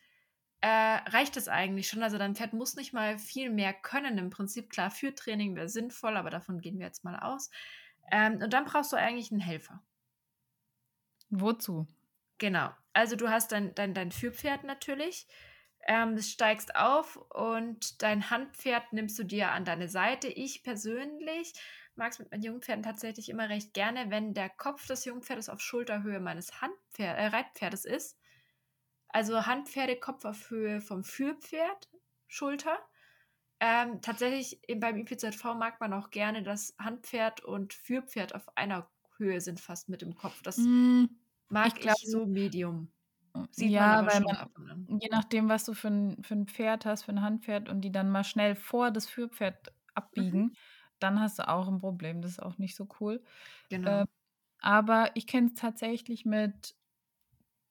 äh, reicht es eigentlich schon. Also dein Pferd muss nicht mal viel mehr können. Im Prinzip, klar, für Training wäre sinnvoll, aber davon gehen wir jetzt mal aus. Ähm, und dann brauchst du eigentlich einen Helfer. Wozu? Genau. Also du hast dein, dein, dein Führpferd natürlich. Ähm, du steigst auf und dein Handpferd nimmst du dir an deine Seite. Ich persönlich mag es mit meinen Jungpferden tatsächlich immer recht gerne, wenn der Kopf des Jungpferdes auf Schulterhöhe meines Handpferd, äh, Reitpferdes ist. Also Handpferde Kopf auf Höhe vom Führpferd, Schulter. Ähm, tatsächlich beim IPZV mag man auch gerne, dass Handpferd und Führpferd auf einer Höhe sind, fast mit dem Kopf. Das mm, mag ich, glaub, ich so Medium. Sieht ja, man weil man, je nachdem, was du für ein, für ein Pferd hast, für ein Handpferd und die dann mal schnell vor das Führpferd abbiegen, mhm. dann hast du auch ein Problem. Das ist auch nicht so cool. Genau. Äh, aber ich kenne es tatsächlich mit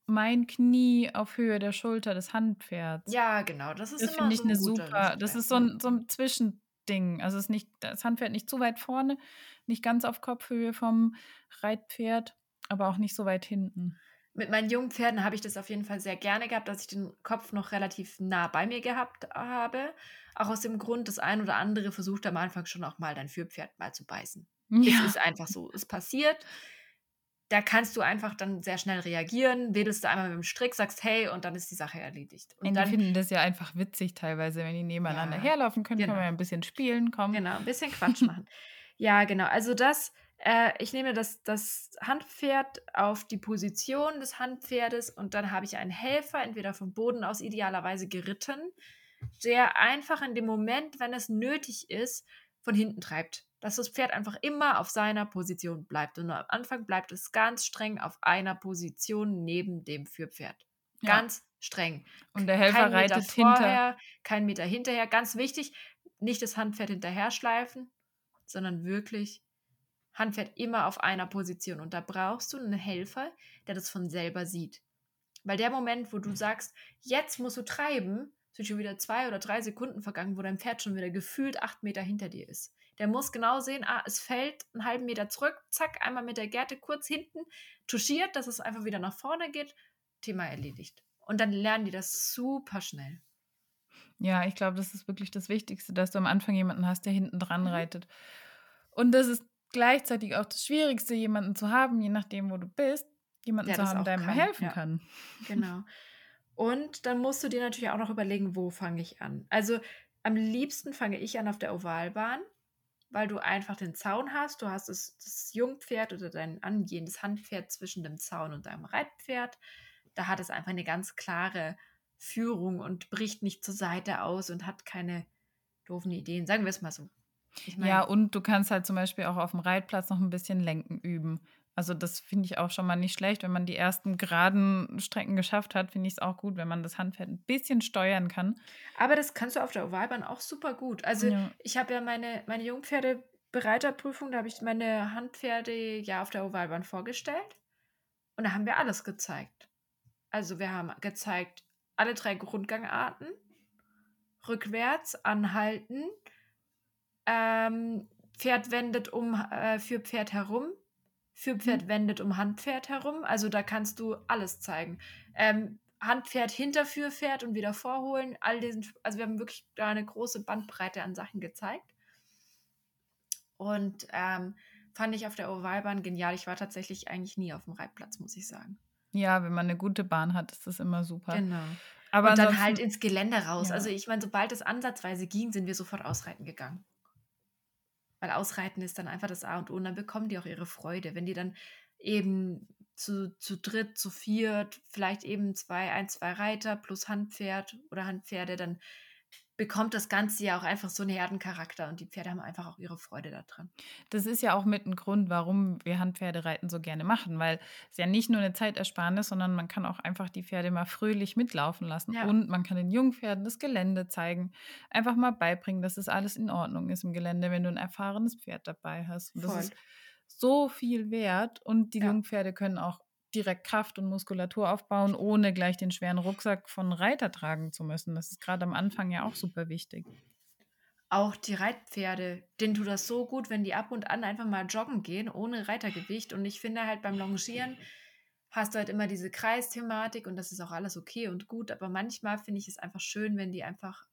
mein Knie auf Höhe der Schulter des Handpferds. Ja, genau. Das ist das finde ich so eine super. Das ist so ein, so ein Zwischending. Also ist nicht das Handpferd nicht zu weit vorne, nicht ganz auf Kopfhöhe vom Reitpferd, aber auch nicht so weit hinten mit meinen jungen Pferden habe ich das auf jeden Fall sehr gerne gehabt, dass ich den Kopf noch relativ nah bei mir gehabt habe. Auch aus dem Grund, das ein oder andere versucht am Anfang schon auch mal dein Führpferd mal zu beißen. Ja. Es ist einfach so. Es passiert. Da kannst du einfach dann sehr schnell reagieren, wedelst du einmal mit dem Strick, sagst hey und dann ist die Sache erledigt. Und, und dann die finden das ja einfach witzig teilweise, wenn die nebeneinander ja, herlaufen können, genau. können wir ein bisschen spielen, kommen. Genau, ein bisschen Quatsch machen. ja, genau. Also das äh, ich nehme das, das Handpferd auf die Position des Handpferdes und dann habe ich einen Helfer, entweder vom Boden aus idealerweise geritten, der einfach in dem Moment, wenn es nötig ist, von hinten treibt. Dass das Pferd einfach immer auf seiner Position bleibt. Und am Anfang bleibt es ganz streng auf einer Position neben dem Führpferd. Ganz ja. streng. Und der Helfer kein reitet Meter vorher, hinter. Kein Meter hinterher. Ganz wichtig, nicht das Handpferd hinterher schleifen, sondern wirklich Hand fährt immer auf einer Position und da brauchst du einen Helfer, der das von selber sieht. Weil der Moment, wo du sagst, jetzt musst du treiben, sind schon wieder zwei oder drei Sekunden vergangen, wo dein Pferd schon wieder gefühlt acht Meter hinter dir ist. Der muss genau sehen, ah, es fällt einen halben Meter zurück, zack, einmal mit der Gerte kurz hinten, touchiert, dass es einfach wieder nach vorne geht, Thema erledigt. Und dann lernen die das super schnell. Ja, ich glaube, das ist wirklich das Wichtigste, dass du am Anfang jemanden hast, der hinten dran mhm. reitet. Und das ist gleichzeitig auch das Schwierigste, jemanden zu haben, je nachdem, wo du bist, jemanden ja, zu haben, der mir helfen ja. kann. Genau. Und dann musst du dir natürlich auch noch überlegen, wo fange ich an. Also am liebsten fange ich an auf der Ovalbahn, weil du einfach den Zaun hast. Du hast das, das Jungpferd oder dein angehendes Handpferd zwischen dem Zaun und deinem Reitpferd. Da hat es einfach eine ganz klare Führung und bricht nicht zur Seite aus und hat keine doofen Ideen. Sagen wir es mal so. Ich mein, ja, und du kannst halt zum Beispiel auch auf dem Reitplatz noch ein bisschen Lenken üben. Also das finde ich auch schon mal nicht schlecht. Wenn man die ersten geraden Strecken geschafft hat, finde ich es auch gut, wenn man das Handpferd ein bisschen steuern kann. Aber das kannst du auf der Ovalbahn auch super gut. Also ja. ich habe ja meine, meine Jungpferdebereiterprüfung, da habe ich meine Handpferde ja auf der Ovalbahn vorgestellt. Und da haben wir alles gezeigt. Also wir haben gezeigt alle drei Grundgangarten, rückwärts, anhalten, ähm, Pferd wendet um äh, für Pferd herum. Für Pferd mhm. wendet um Handpferd herum. Also da kannst du alles zeigen. Ähm, Handpferd hinter Führpferd und wieder vorholen. All diesen, also wir haben wirklich da eine große Bandbreite an Sachen gezeigt. Und ähm, fand ich auf der Ovalbahn genial. Ich war tatsächlich eigentlich nie auf dem Reitplatz, muss ich sagen. Ja, wenn man eine gute Bahn hat, ist das immer super. Genau. Aber und dann halt ins Gelände raus. Ja. Also ich meine, sobald es ansatzweise ging, sind wir sofort ausreiten gegangen. Weil Ausreiten ist dann einfach das A und O und dann bekommen die auch ihre Freude. Wenn die dann eben zu, zu dritt, zu viert, vielleicht eben zwei, ein, zwei Reiter plus Handpferd oder Handpferde, dann bekommt das Ganze ja auch einfach so einen Herdencharakter und die Pferde haben einfach auch ihre Freude daran. Das ist ja auch mit ein Grund, warum wir Handpferdereiten so gerne machen, weil es ja nicht nur eine Zeitersparnis, sondern man kann auch einfach die Pferde mal fröhlich mitlaufen lassen ja. und man kann den Jungpferden das Gelände zeigen, einfach mal beibringen, dass es alles in Ordnung ist im Gelände, wenn du ein erfahrenes Pferd dabei hast. Und das Voll. ist so viel wert und die ja. Jungpferde können auch direkt Kraft und Muskulatur aufbauen, ohne gleich den schweren Rucksack von Reiter tragen zu müssen. Das ist gerade am Anfang ja auch super wichtig. Auch die Reitpferde, denen tut das so gut, wenn die ab und an einfach mal joggen gehen, ohne Reitergewicht. Und ich finde halt beim Longieren hast du halt immer diese Kreisthematik und das ist auch alles okay und gut. Aber manchmal finde ich es einfach schön, wenn die einfach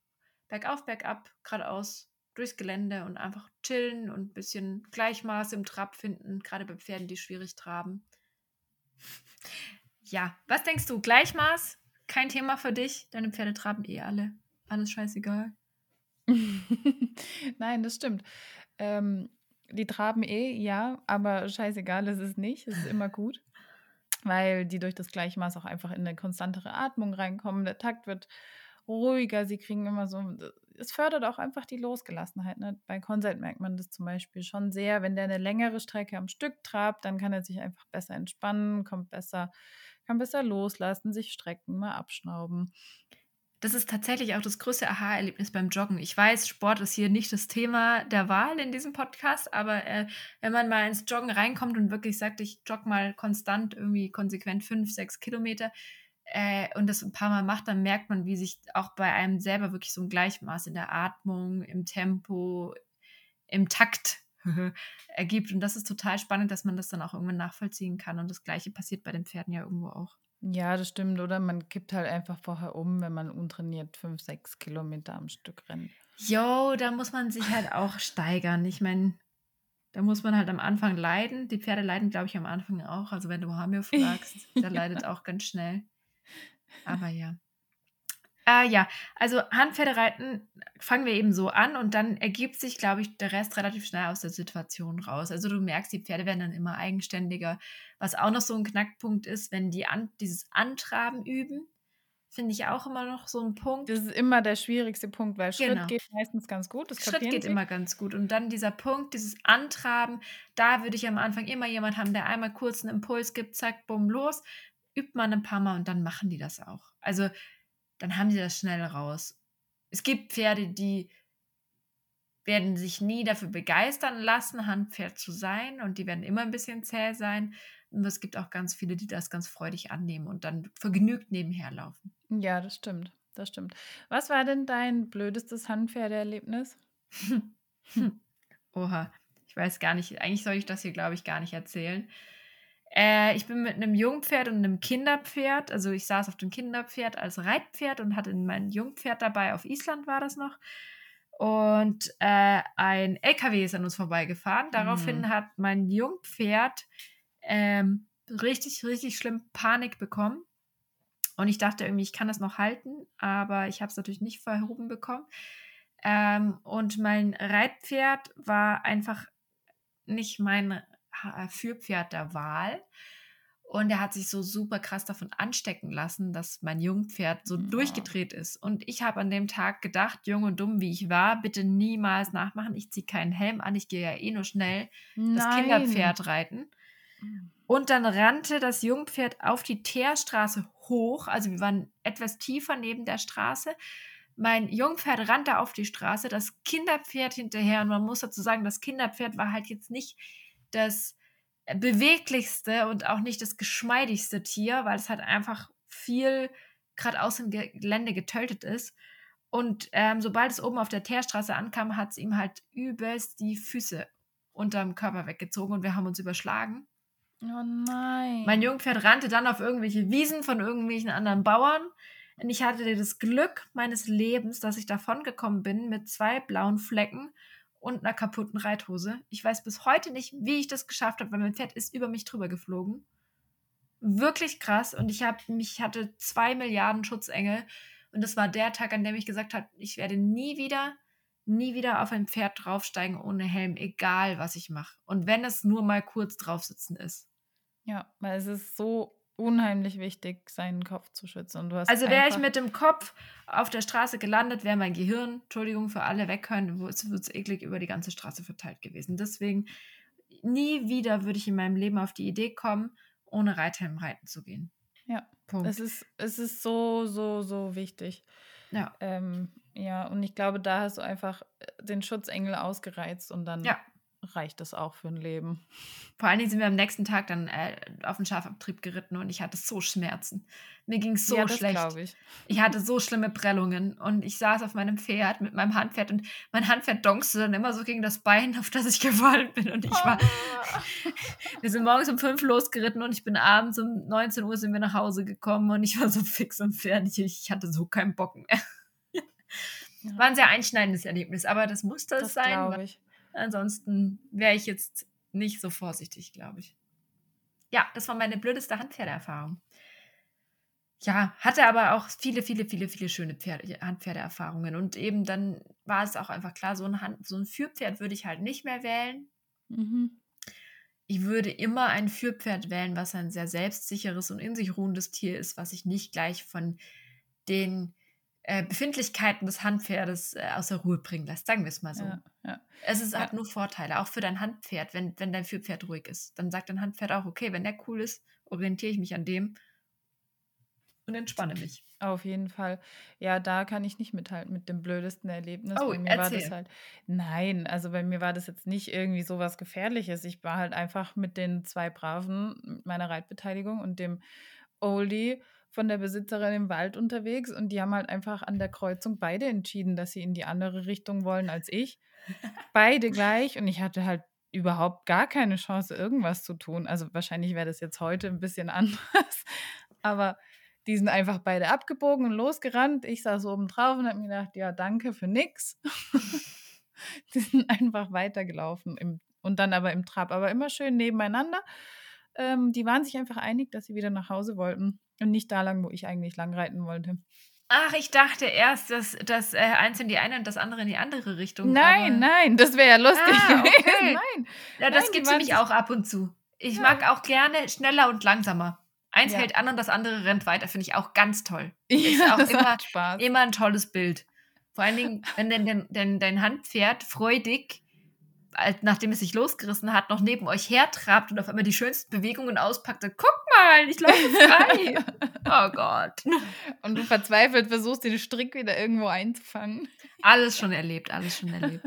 bergauf, bergab, geradeaus durchs Gelände und einfach chillen und ein bisschen Gleichmaß im Trab finden, gerade bei Pferden, die schwierig traben. Ja, was denkst du? Gleichmaß? kein Thema für dich. Deine Pferde traben eh alle. Alles scheißegal. Nein, das stimmt. Ähm, die traben eh, ja, aber scheißegal ist es nicht. Es ist immer gut, weil die durch das Gleichmaß auch einfach in eine konstantere Atmung reinkommen. Der Takt wird ruhiger, sie kriegen immer so, es fördert auch einfach die Losgelassenheit. Ne? Bei Consent merkt man das zum Beispiel schon sehr. Wenn der eine längere Strecke am Stück trabt, dann kann er sich einfach besser entspannen, kommt besser, kann besser loslassen, sich strecken, mal abschnauben. Das ist tatsächlich auch das größte Aha-Erlebnis beim Joggen. Ich weiß, Sport ist hier nicht das Thema der Wahl in diesem Podcast, aber äh, wenn man mal ins Joggen reinkommt und wirklich sagt, ich jogge mal konstant irgendwie konsequent fünf, sechs Kilometer, äh, und das ein paar Mal macht, dann merkt man, wie sich auch bei einem selber wirklich so ein Gleichmaß in der Atmung, im Tempo, im Takt ergibt. Und das ist total spannend, dass man das dann auch irgendwann nachvollziehen kann. Und das Gleiche passiert bei den Pferden ja irgendwo auch. Ja, das stimmt. Oder man kippt halt einfach vorher um, wenn man untrainiert fünf, sechs Kilometer am Stück rennt. Jo, da muss man sich halt auch steigern. Ich meine, da muss man halt am Anfang leiden. Die Pferde leiden, glaube ich, am Anfang auch. Also wenn du Hamir fragst, der leidet auch ganz schnell. Aber ja. Äh, ja, also Handpferdereiten fangen wir eben so an und dann ergibt sich, glaube ich, der Rest relativ schnell aus der Situation raus. Also du merkst, die Pferde werden dann immer eigenständiger. Was auch noch so ein Knackpunkt ist, wenn die an, dieses Antraben üben, finde ich auch immer noch so ein Punkt. Das ist immer der schwierigste Punkt, weil Schritt genau. geht meistens ganz gut. Das Schritt geht Sie. immer ganz gut. Und dann dieser Punkt, dieses Antraben, da würde ich am Anfang immer jemand haben, der einmal kurz einen Impuls gibt, zack, bumm, los übt man ein paar Mal und dann machen die das auch. Also dann haben sie das schnell raus. Es gibt Pferde, die werden sich nie dafür begeistern lassen, Handpferd zu sein und die werden immer ein bisschen zäh sein. Und es gibt auch ganz viele, die das ganz freudig annehmen und dann vergnügt nebenher laufen. Ja, das stimmt. Das stimmt. Was war denn dein blödestes Handpferdeerlebnis? Oha, ich weiß gar nicht. Eigentlich soll ich das hier, glaube ich, gar nicht erzählen. Äh, ich bin mit einem Jungpferd und einem Kinderpferd, also ich saß auf dem Kinderpferd als Reitpferd und hatte mein Jungpferd dabei, auf Island war das noch. Und äh, ein LKW ist an uns vorbeigefahren. Daraufhin mhm. hat mein Jungpferd ähm, richtig, richtig schlimm Panik bekommen. Und ich dachte irgendwie, ich kann das noch halten, aber ich habe es natürlich nicht verhoben bekommen. Ähm, und mein Reitpferd war einfach nicht mein Fürpferd der Wahl. Und er hat sich so super krass davon anstecken lassen, dass mein Jungpferd so ja. durchgedreht ist. Und ich habe an dem Tag gedacht, jung und dumm wie ich war, bitte niemals nachmachen. Ich ziehe keinen Helm an, ich gehe ja eh nur schnell Nein. das Kinderpferd reiten. Und dann rannte das Jungpferd auf die Teerstraße hoch. Also wir waren etwas tiefer neben der Straße. Mein Jungpferd rannte auf die Straße, das Kinderpferd hinterher. Und man muss dazu sagen, das Kinderpferd war halt jetzt nicht das beweglichste und auch nicht das geschmeidigste Tier, weil es halt einfach viel gerade aus dem Gelände getötet ist. Und ähm, sobald es oben auf der Teerstraße ankam, hat es ihm halt übelst die Füße unterm Körper weggezogen und wir haben uns überschlagen. Oh nein. Mein Jungpferd rannte dann auf irgendwelche Wiesen von irgendwelchen anderen Bauern. Und ich hatte das Glück meines Lebens, dass ich davongekommen bin mit zwei blauen Flecken und einer kaputten Reithose. Ich weiß bis heute nicht, wie ich das geschafft habe, weil mein Pferd ist über mich drüber geflogen. Wirklich krass. Und ich habe mich hatte zwei Milliarden Schutzengel. Und das war der Tag, an dem ich gesagt habe, ich werde nie wieder, nie wieder auf ein Pferd draufsteigen ohne Helm, egal was ich mache. Und wenn es nur mal kurz draufsitzen ist. Ja, weil es ist so unheimlich wichtig, seinen Kopf zu schützen. also wäre ich mit dem Kopf auf der Straße gelandet, wäre mein Gehirn, Entschuldigung für alle weghören, es wird eklig über die ganze Straße verteilt gewesen. Deswegen nie wieder würde ich in meinem Leben auf die Idee kommen, ohne Reithelm reiten zu gehen. Ja, Punkt. Es ist, es ist so, so, so wichtig. Ja. Ähm, ja, und ich glaube, da hast du einfach äh, den Schutzengel ausgereizt und dann ja reicht das auch für ein Leben. Vor allen Dingen sind wir am nächsten Tag dann äh, auf den Schafabtrieb geritten und ich hatte so Schmerzen. Mir ging es so ja, schlecht. Ich. ich. hatte so schlimme Prellungen und ich saß auf meinem Pferd mit meinem Handpferd und mein Handpferd donkste dann immer so gegen das Bein, auf das ich gefallen bin. Und ich war. wir sind morgens um fünf losgeritten und ich bin abends um 19 Uhr sind wir nach Hause gekommen und ich war so fix und fertig. Ich hatte so keinen Bock mehr. Ja. War ein sehr einschneidendes Erlebnis, aber das musste es sein. Ich. Ansonsten wäre ich jetzt nicht so vorsichtig, glaube ich. Ja, das war meine blödeste Handpferdeerfahrung. ja, hatte aber auch viele, viele, viele, viele schöne Pferde, Handpferdeerfahrungen. Und eben dann war es auch einfach klar, so ein, Hand, so ein Führpferd würde ich halt nicht mehr wählen. Mhm. Ich würde immer ein Führpferd wählen, was ein sehr selbstsicheres und in sich ruhendes Tier ist, was ich nicht gleich von den äh, Befindlichkeiten des Handpferdes äh, aus der Ruhe bringen lässt. Sagen wir es mal so. Ja, ja. Es ist, hat nur Vorteile, auch für dein Handpferd, wenn, wenn dein Führpferd ruhig ist. Dann sagt dein Handpferd auch, okay, wenn der cool ist, orientiere ich mich an dem und entspanne mich. Auf jeden Fall. Ja, da kann ich nicht mithalten mit dem blödesten Erlebnis. Oh, bei mir erzähl. war das halt. Nein, also bei mir war das jetzt nicht irgendwie so was Gefährliches. Ich war halt einfach mit den zwei Braven, mit meiner Reitbeteiligung und dem Oldie von der Besitzerin im Wald unterwegs und die haben halt einfach an der Kreuzung beide entschieden, dass sie in die andere Richtung wollen als ich. beide gleich und ich hatte halt überhaupt gar keine Chance, irgendwas zu tun. Also wahrscheinlich wäre das jetzt heute ein bisschen anders, aber die sind einfach beide abgebogen und losgerannt. Ich saß oben drauf und habe mir gedacht, ja, danke für nix. die sind einfach weitergelaufen im, und dann aber im Trab, aber immer schön nebeneinander. Ähm, die waren sich einfach einig, dass sie wieder nach Hause wollten und nicht da lang, wo ich eigentlich lang reiten wollte. Ach, ich dachte erst, dass, dass äh, eins in die eine und das andere in die andere Richtung. Nein, nein, das wäre ja lustig ah, okay. Nein. Ja, das gibt es nämlich auch ab und zu. Ich ja. mag auch gerne schneller und langsamer. Eins ja. hält an und das andere rennt weiter, finde ich auch ganz toll. Ist ja, auch immer, immer ein tolles Bild. Vor allen Dingen, wenn dein, dein, dein Handpferd freudig, nachdem es sich losgerissen hat, noch neben euch hertrabt und auf einmal die schönsten Bewegungen auspackt. Guck mal, ich laufe frei. oh Gott. Und du verzweifelt versuchst, den Strick wieder irgendwo einzufangen. Alles schon erlebt, alles schon erlebt.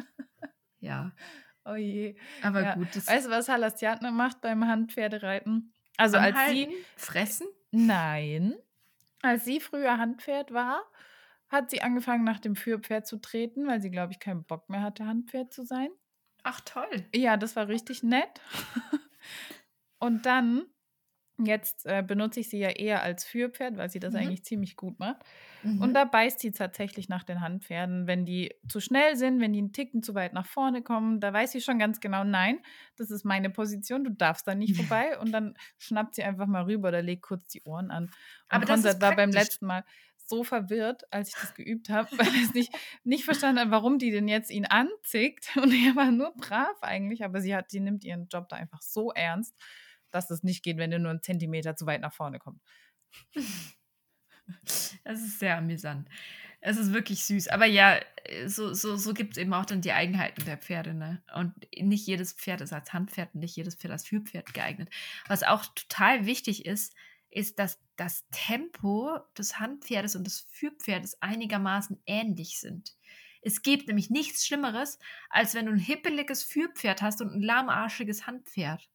Ja. Oh je. Aber ja. gut. weißt du, was Halastiatne macht beim Handpferdereiten? Also als sie fressen? Nein. Als sie früher Handpferd war, hat sie angefangen nach dem Führpferd zu treten, weil sie glaube ich keinen Bock mehr hatte Handpferd zu sein. Ach toll. Ja, das war richtig nett. Und dann Jetzt äh, benutze ich sie ja eher als Führpferd, weil sie das mhm. eigentlich ziemlich gut macht. Mhm. Und da beißt sie tatsächlich nach den Handpferden. Wenn die zu schnell sind, wenn die einen Ticken zu weit nach vorne kommen, da weiß sie schon ganz genau, nein, das ist meine Position, du darfst da nicht vorbei. Und dann schnappt sie einfach mal rüber oder legt kurz die Ohren an. Und Aber Konrad war beim letzten Mal so verwirrt, als ich das geübt habe, weil er es nicht, nicht verstanden hat, warum die denn jetzt ihn anzickt. Und er war nur brav eigentlich, aber sie hat, sie nimmt ihren Job da einfach so ernst dass es nicht geht, wenn du nur einen Zentimeter zu weit nach vorne kommst. Das ist sehr amüsant. Es ist wirklich süß. Aber ja, so, so, so gibt es eben auch dann die Eigenheiten der Pferde. Ne? Und nicht jedes Pferd ist als Handpferd und nicht jedes Pferd als Führpferd geeignet. Was auch total wichtig ist, ist, dass das Tempo des Handpferdes und des Führpferdes einigermaßen ähnlich sind. Es gibt nämlich nichts Schlimmeres, als wenn du ein hippeliges Führpferd hast und ein lahmarschiges Handpferd.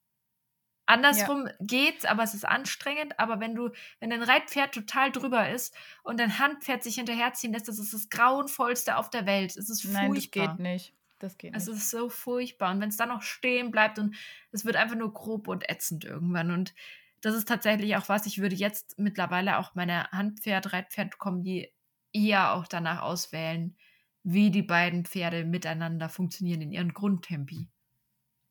Andersrum ja. geht's, aber es ist anstrengend. Aber wenn du, wenn dein Reitpferd total drüber ist und dein Handpferd sich hinterherziehen lässt, das ist das grauenvollste auf der Welt. Es ist furchtbar. Nein, das geht nicht. Das geht nicht. Es ist so furchtbar. Und wenn es dann noch stehen bleibt und es wird einfach nur grob und ätzend irgendwann. Und das ist tatsächlich auch was, ich würde jetzt mittlerweile auch meine Handpferd-Reitpferd-Kombi eher auch danach auswählen, wie die beiden Pferde miteinander funktionieren in ihren Grundtempi.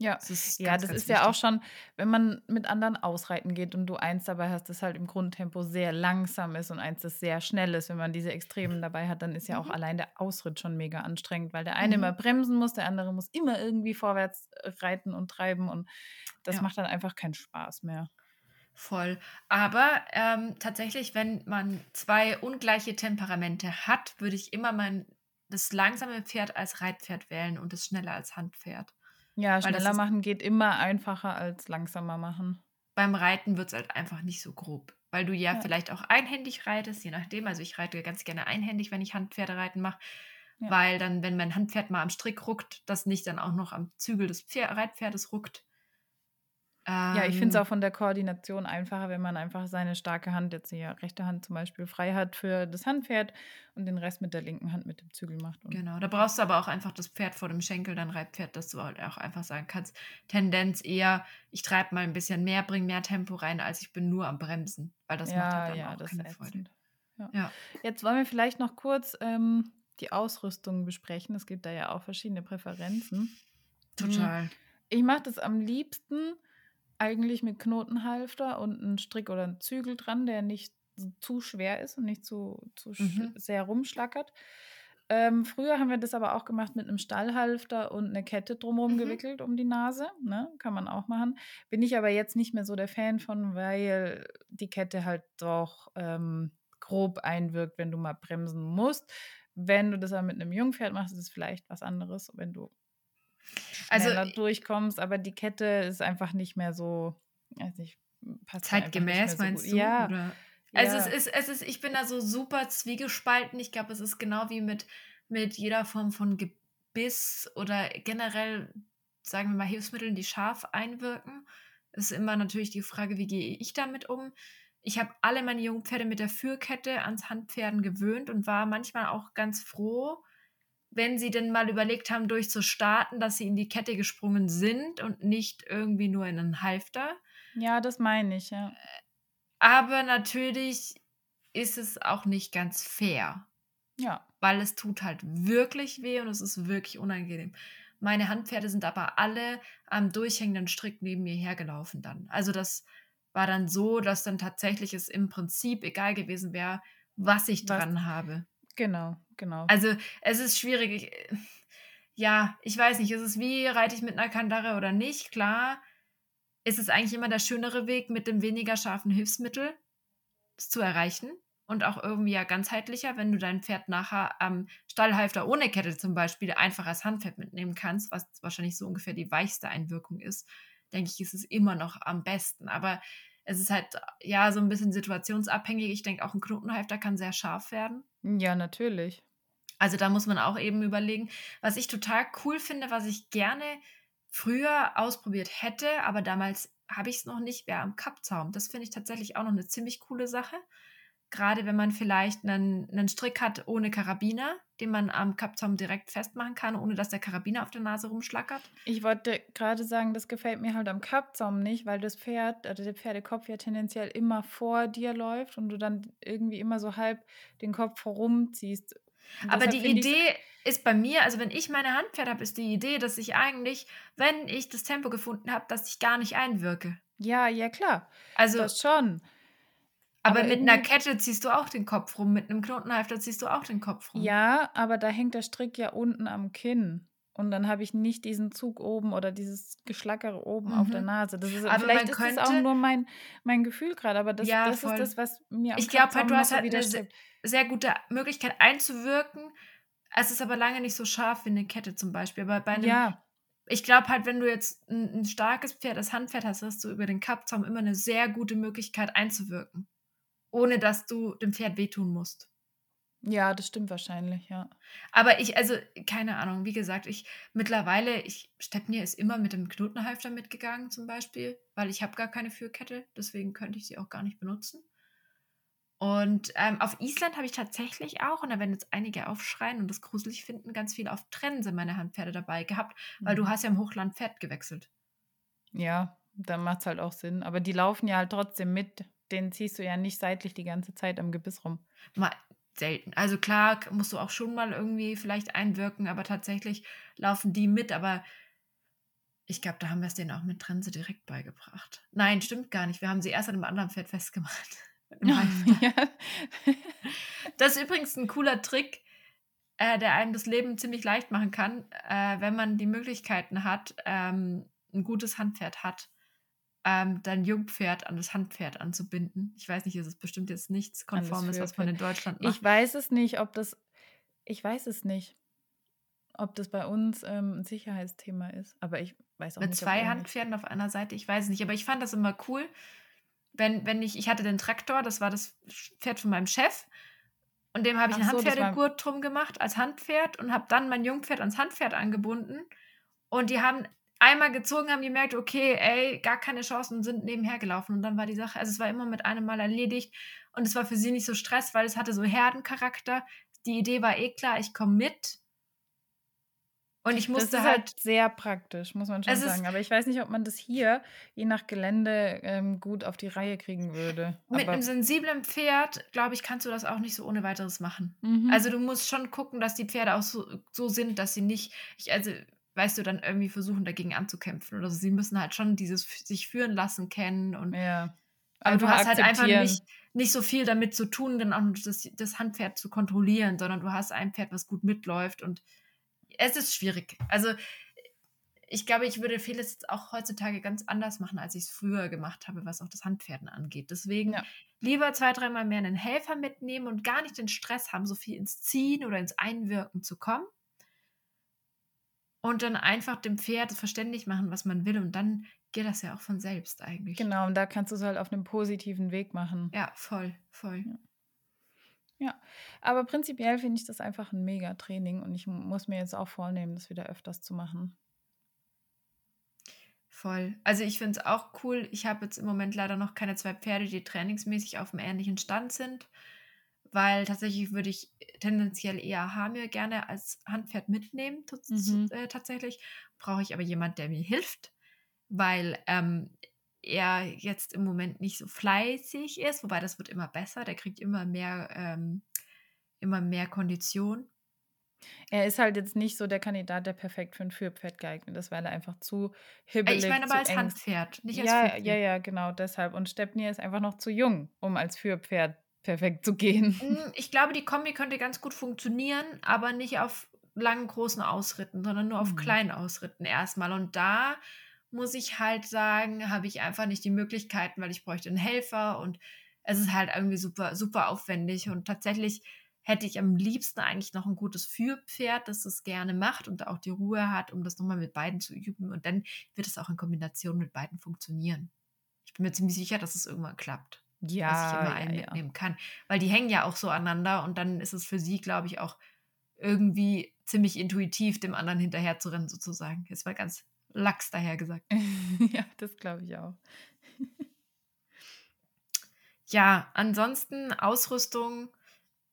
Ja, das ist, ja, ganz, das ist ja auch schon, wenn man mit anderen ausreiten geht und du eins dabei hast, das halt im Grundtempo sehr langsam ist und eins, das sehr schnell ist. Wenn man diese Extremen dabei hat, dann ist ja mhm. auch allein der Ausritt schon mega anstrengend, weil der eine mhm. immer bremsen muss, der andere muss immer irgendwie vorwärts äh, reiten und treiben und das ja. macht dann einfach keinen Spaß mehr. Voll. Aber ähm, tatsächlich, wenn man zwei ungleiche Temperamente hat, würde ich immer mein das langsame Pferd als Reitpferd wählen und das schnelle als Handpferd. Ja, schneller machen geht immer einfacher als langsamer machen. Beim Reiten wird es halt einfach nicht so grob, weil du ja, ja, vielleicht auch einhändig reitest, je nachdem. Also ich reite ganz gerne einhändig, wenn ich Handpferdereiten mache, ja. weil dann, wenn mein Handpferd mal am Strick ruckt, das nicht dann auch noch am Zügel des Pferd Reitpferdes ruckt. Ja, ich finde es ähm. auch von der Koordination einfacher, wenn man einfach seine starke Hand, jetzt die rechte Hand zum Beispiel, frei hat für das Handpferd und den Rest mit der linken Hand mit dem Zügel macht. Und genau, da brauchst du aber auch einfach das Pferd vor dem Schenkel, dein Reitpferd, dass du halt auch einfach sagen kannst, Tendenz eher, ich treibe mal ein bisschen mehr, bring mehr Tempo rein, als ich bin nur am Bremsen, weil das ja, macht halt dann ja, auch keine Freude. Ja. ja. Jetzt wollen wir vielleicht noch kurz ähm, die Ausrüstung besprechen. Es gibt da ja auch verschiedene Präferenzen. Total. Ich mache das am liebsten eigentlich mit Knotenhalfter und einem Strick oder einem Zügel dran, der nicht zu schwer ist und nicht zu, zu mhm. sehr rumschlackert. Ähm, früher haben wir das aber auch gemacht mit einem Stallhalfter und eine Kette drumherum mhm. gewickelt um die Nase. Ne? Kann man auch machen. Bin ich aber jetzt nicht mehr so der Fan von, weil die Kette halt doch ähm, grob einwirkt, wenn du mal bremsen musst. Wenn du das aber mit einem Jungpferd machst, ist es vielleicht was anderes, wenn du also durchkommst. Aber die Kette ist einfach nicht mehr so, weiß nicht, passt zeitgemäß, so meinst gut. du? Ja. Oder? Also ja. es ist, es ist, ich bin da so super zwiegespalten. Ich glaube, es ist genau wie mit, mit jeder Form von Gebiss oder generell, sagen wir mal, Hilfsmitteln, die scharf einwirken. Es ist immer natürlich die Frage, wie gehe ich damit um? Ich habe alle meine Jungpferde mit der Führkette ans Handpferden gewöhnt und war manchmal auch ganz froh, wenn sie denn mal überlegt haben, durchzustarten, dass sie in die Kette gesprungen sind und nicht irgendwie nur in einen Halfter. Ja, das meine ich, ja. Aber natürlich ist es auch nicht ganz fair. Ja. Weil es tut halt wirklich weh und es ist wirklich unangenehm. Meine Handpferde sind aber alle am durchhängenden Strick neben mir hergelaufen dann. Also das war dann so, dass dann tatsächlich es im Prinzip egal gewesen wäre, was ich was? dran habe. Genau, genau. Also es ist schwierig. Ich, ja, ich weiß nicht, ist es wie, reite ich mit einer Kandare oder nicht? Klar, ist es eigentlich immer der schönere Weg, mit dem weniger scharfen Hilfsmittel zu erreichen und auch irgendwie ja ganzheitlicher, wenn du dein Pferd nachher am Stallhalfter ohne Kette zum Beispiel einfach als Handpferd mitnehmen kannst, was wahrscheinlich so ungefähr die weichste Einwirkung ist, denke ich, ist es immer noch am besten. Aber es ist halt ja so ein bisschen situationsabhängig. Ich denke, auch ein Knotenhalfter kann sehr scharf werden. Ja, natürlich. Also da muss man auch eben überlegen. Was ich total cool finde, was ich gerne früher ausprobiert hätte, aber damals habe ich es noch nicht, wäre am Kappzaum. Das finde ich tatsächlich auch noch eine ziemlich coole Sache. Gerade wenn man vielleicht einen, einen Strick hat ohne Karabiner, den man am Kappzaum direkt festmachen kann, ohne dass der Karabiner auf der Nase rumschlackert. Ich wollte gerade sagen, das gefällt mir halt am Kappzaum nicht, weil das Pferd, also der Pferdekopf ja tendenziell immer vor dir läuft und du dann irgendwie immer so halb den Kopf herumziehst. Aber die Idee ist bei mir, also wenn ich meine Handpferde habe, ist die Idee, dass ich eigentlich, wenn ich das Tempo gefunden habe, dass ich gar nicht einwirke. Ja, ja, klar. Also das schon. Aber, aber mit einer Kette ziehst du auch den Kopf rum, mit einem Knotenhalfter ziehst du auch den Kopf rum. Ja, aber da hängt der Strick ja unten am Kinn. Und dann habe ich nicht diesen Zug oben oder dieses Geschlackere oben mhm. auf der mhm. Nase. Das ist, aber vielleicht ist könnte, das auch nur mein, mein Gefühl gerade, aber das, ja, das ist das, was mir am Ich glaube halt, du hast halt eine sehr, sehr gute Möglichkeit einzuwirken. Es ist aber lange nicht so scharf wie eine Kette zum Beispiel. Aber bei einem, ja. ich glaube halt, wenn du jetzt ein, ein, starkes Pferd, das Handpferd hast, hast du über den Kappzaum immer eine sehr gute Möglichkeit einzuwirken. Ohne dass du dem Pferd wehtun musst. Ja, das stimmt wahrscheinlich, ja. Aber ich, also, keine Ahnung, wie gesagt, ich mittlerweile, ich, Stepnir ist immer mit dem Knotenhalfter mitgegangen zum Beispiel, weil ich habe gar keine Führkette, deswegen könnte ich sie auch gar nicht benutzen. Und ähm, auf Island habe ich tatsächlich auch, und da werden jetzt einige aufschreien und das gruselig finden, ganz viel auf Trense meine Handpferde dabei gehabt, weil mhm. du hast ja im Hochland Pferd gewechselt. Ja, dann macht es halt auch Sinn. Aber die laufen ja halt trotzdem mit. Den ziehst du ja nicht seitlich die ganze Zeit am Gebiss rum. Mal, selten. Also klar, musst du auch schon mal irgendwie vielleicht einwirken, aber tatsächlich laufen die mit, aber ich glaube, da haben wir es denen auch mit Trense direkt beigebracht. Nein, stimmt gar nicht. Wir haben sie erst an einem anderen Pferd festgemacht. ja. Das ist übrigens ein cooler Trick, äh, der einem das Leben ziemlich leicht machen kann, äh, wenn man die Möglichkeiten hat, ähm, ein gutes Handpferd hat ähm, dein Jungpferd an das Handpferd anzubinden. Ich weiß nicht, ist es bestimmt jetzt nichts Konformes, was man in Deutschland macht. Ich weiß es nicht, ob das, ich weiß es nicht, ob das bei uns ähm, ein Sicherheitsthema ist. Aber ich weiß auch Mit nicht. Mit zwei Handpferden auf einer Seite, ich weiß es nicht. Aber ich fand das immer cool, wenn, wenn ich, ich hatte den Traktor, das war das Pferd von meinem Chef. Und dem habe ich Ach einen so, Handpferdegurt drum gemacht als Handpferd und habe dann mein Jungpferd ans Handpferd angebunden. Und die haben einmal gezogen, haben gemerkt, okay, ey, gar keine Chancen und sind nebenher gelaufen. Und dann war die Sache, also es war immer mit einem Mal erledigt und es war für sie nicht so Stress, weil es hatte so Herdencharakter. Die Idee war eh klar, ich komme mit. Und ich musste das ist halt, halt sehr praktisch, muss man schon sagen. Aber ich weiß nicht, ob man das hier, je nach Gelände, ähm, gut auf die Reihe kriegen würde. Mit Aber einem sensiblen Pferd, glaube ich, kannst du das auch nicht so ohne weiteres machen. Mhm. Also du musst schon gucken, dass die Pferde auch so, so sind, dass sie nicht, ich, also weißt du, dann irgendwie versuchen, dagegen anzukämpfen oder so. Sie müssen halt schon dieses sich führen lassen kennen und ja. Aber du hast halt einfach nicht, nicht so viel damit zu tun, dann auch das, das Handpferd zu kontrollieren, sondern du hast ein Pferd, was gut mitläuft und es ist schwierig. Also ich glaube, ich würde vieles jetzt auch heutzutage ganz anders machen, als ich es früher gemacht habe, was auch das Handpferden angeht. Deswegen ja. lieber zwei, dreimal mehr einen Helfer mitnehmen und gar nicht den Stress haben, so viel ins Ziehen oder ins Einwirken zu kommen. Und dann einfach dem Pferd verständlich machen, was man will. Und dann geht das ja auch von selbst eigentlich. Genau, und da kannst du es halt auf einem positiven Weg machen. Ja, voll, voll. Ja. Ja, aber prinzipiell finde ich das einfach ein mega Training und ich muss mir jetzt auch vornehmen, das wieder öfters zu machen. Voll. Also ich finde es auch cool. Ich habe jetzt im Moment leider noch keine zwei Pferde, die trainingsmäßig auf einem ähnlichen Stand sind, weil tatsächlich würde ich tendenziell eher Hamir gerne als Handpferd mitnehmen. Mhm. Äh, tatsächlich brauche ich aber jemand, der mir hilft, weil ähm, er jetzt im Moment nicht so fleißig ist, wobei das wird immer besser. Der kriegt immer mehr, ähm, immer mehr Kondition. Er ist halt jetzt nicht so der Kandidat, der perfekt für ein Führpferd geeignet ist, weil er einfach zu hibbelig Ich meine aber als eng. Handpferd, nicht als ja, Führpferd. Ja, ja, genau, deshalb. Und Stepney ist einfach noch zu jung, um als Führpferd perfekt zu gehen. Hm, ich glaube, die Kombi könnte ganz gut funktionieren, aber nicht auf langen, großen Ausritten, sondern nur auf mhm. kleinen Ausritten erstmal. Und da muss ich halt sagen, habe ich einfach nicht die Möglichkeiten, weil ich bräuchte einen Helfer und es ist halt irgendwie super, super aufwendig. Und tatsächlich hätte ich am liebsten eigentlich noch ein gutes Führpferd, das das gerne macht und auch die Ruhe hat, um das nochmal mit beiden zu üben. Und dann wird es auch in Kombination mit beiden funktionieren. Ich bin mir ziemlich sicher, dass es irgendwann klappt. Ja, dass ich immer einen ja, mitnehmen kann. Weil die hängen ja auch so aneinander und dann ist es für sie, glaube ich, auch irgendwie ziemlich intuitiv, dem anderen hinterher zu rennen, sozusagen. Jetzt mal ganz lax daher gesagt. ja, das glaube ich auch. ja, ansonsten Ausrüstung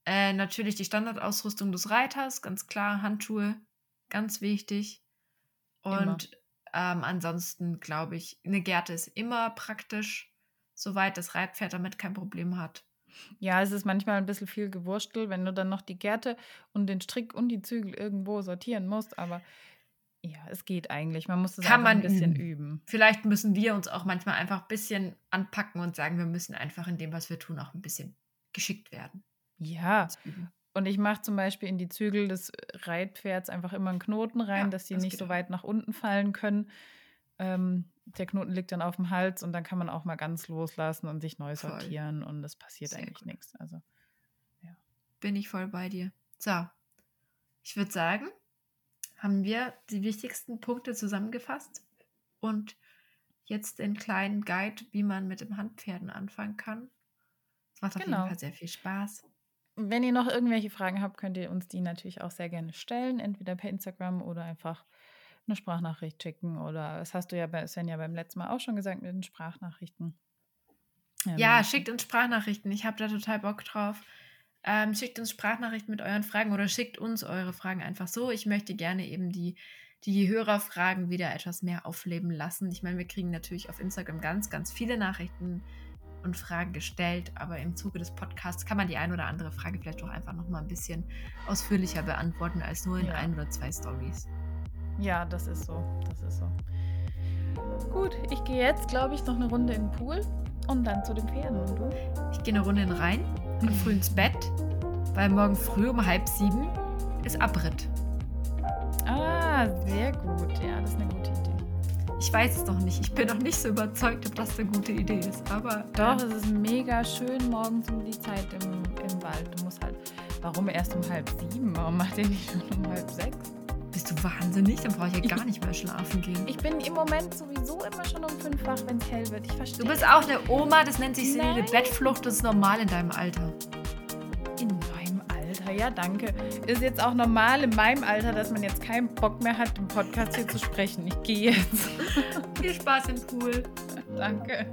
äh, natürlich die Standardausrüstung des Reiters, ganz klar, Handschuhe, ganz wichtig. Und ähm, ansonsten glaube ich, eine Gerte ist immer praktisch, soweit das Reitpferd damit kein Problem hat. Ja, es ist manchmal ein bisschen viel gewurstel, wenn du dann noch die Gerte und den Strick und die Zügel irgendwo sortieren musst, aber ja, es geht eigentlich. Man muss es Kann man ein bisschen üben. üben. Vielleicht müssen wir uns auch manchmal einfach ein bisschen anpacken und sagen, wir müssen einfach in dem, was wir tun, auch ein bisschen geschickt werden. Ja. Und ich mache zum Beispiel in die Zügel des Reitpferds einfach immer einen Knoten rein, ja, dass sie das nicht so weit nach unten fallen können. Ähm, der Knoten liegt dann auf dem Hals und dann kann man auch mal ganz loslassen und sich neu sortieren voll. und es passiert Sehr eigentlich nichts. Also, ja. Bin ich voll bei dir. So, ich würde sagen, haben wir die wichtigsten Punkte zusammengefasst und jetzt den kleinen Guide, wie man mit dem Handpferden anfangen kann. Es macht auf genau. jeden Fall sehr viel Spaß. Wenn ihr noch irgendwelche Fragen habt, könnt ihr uns die natürlich auch sehr gerne stellen, entweder per Instagram oder einfach eine Sprachnachricht schicken. Oder das hast du ja bei Svenja beim letzten Mal auch schon gesagt mit den Sprachnachrichten. Ähm, ja, schickt uns Sprachnachrichten. Ich habe da total Bock drauf. Ähm, schickt uns Sprachnachrichten mit euren Fragen oder schickt uns eure Fragen einfach so. Ich möchte gerne eben die, die Hörerfragen wieder etwas mehr aufleben lassen. Ich meine, wir kriegen natürlich auf Instagram ganz, ganz viele Nachrichten und Fragen gestellt, aber im Zuge des Podcasts kann man die ein oder andere Frage vielleicht auch einfach noch mal ein bisschen ausführlicher beantworten als nur in ja. ein oder zwei Stories. Ja, das ist so, das ist so. Gut, ich gehe jetzt, glaube ich, noch eine Runde in den Pool und dann zu den Pferden. Und du? Ich gehe eine Runde in den Rhein und früh ins Bett, weil morgen früh um halb sieben ist Abritt. Ah, sehr gut. Ja, das ist eine gute Idee. Ich weiß es noch nicht. Ich bin noch nicht so überzeugt, ob das eine gute Idee ist. Aber doch, es ist mega schön morgens um die Zeit im, im Wald. Du musst halt. Warum erst um halb sieben? Warum macht ihr nicht schon um halb sechs? Bist du wahnsinnig? Dann brauche ich ja gar nicht mehr schlafen gehen. Ich bin im Moment sowieso immer schon um fünf wach, wenn es hell wird. Ich verstehe. Du bist auch eine Oma, das nennt sich eine Bettflucht, das ist normal in deinem Alter. In ja, danke. Ist jetzt auch normal in meinem Alter, dass man jetzt keinen Bock mehr hat, im Podcast hier zu sprechen. Ich gehe jetzt. Viel Spaß im Pool. Danke.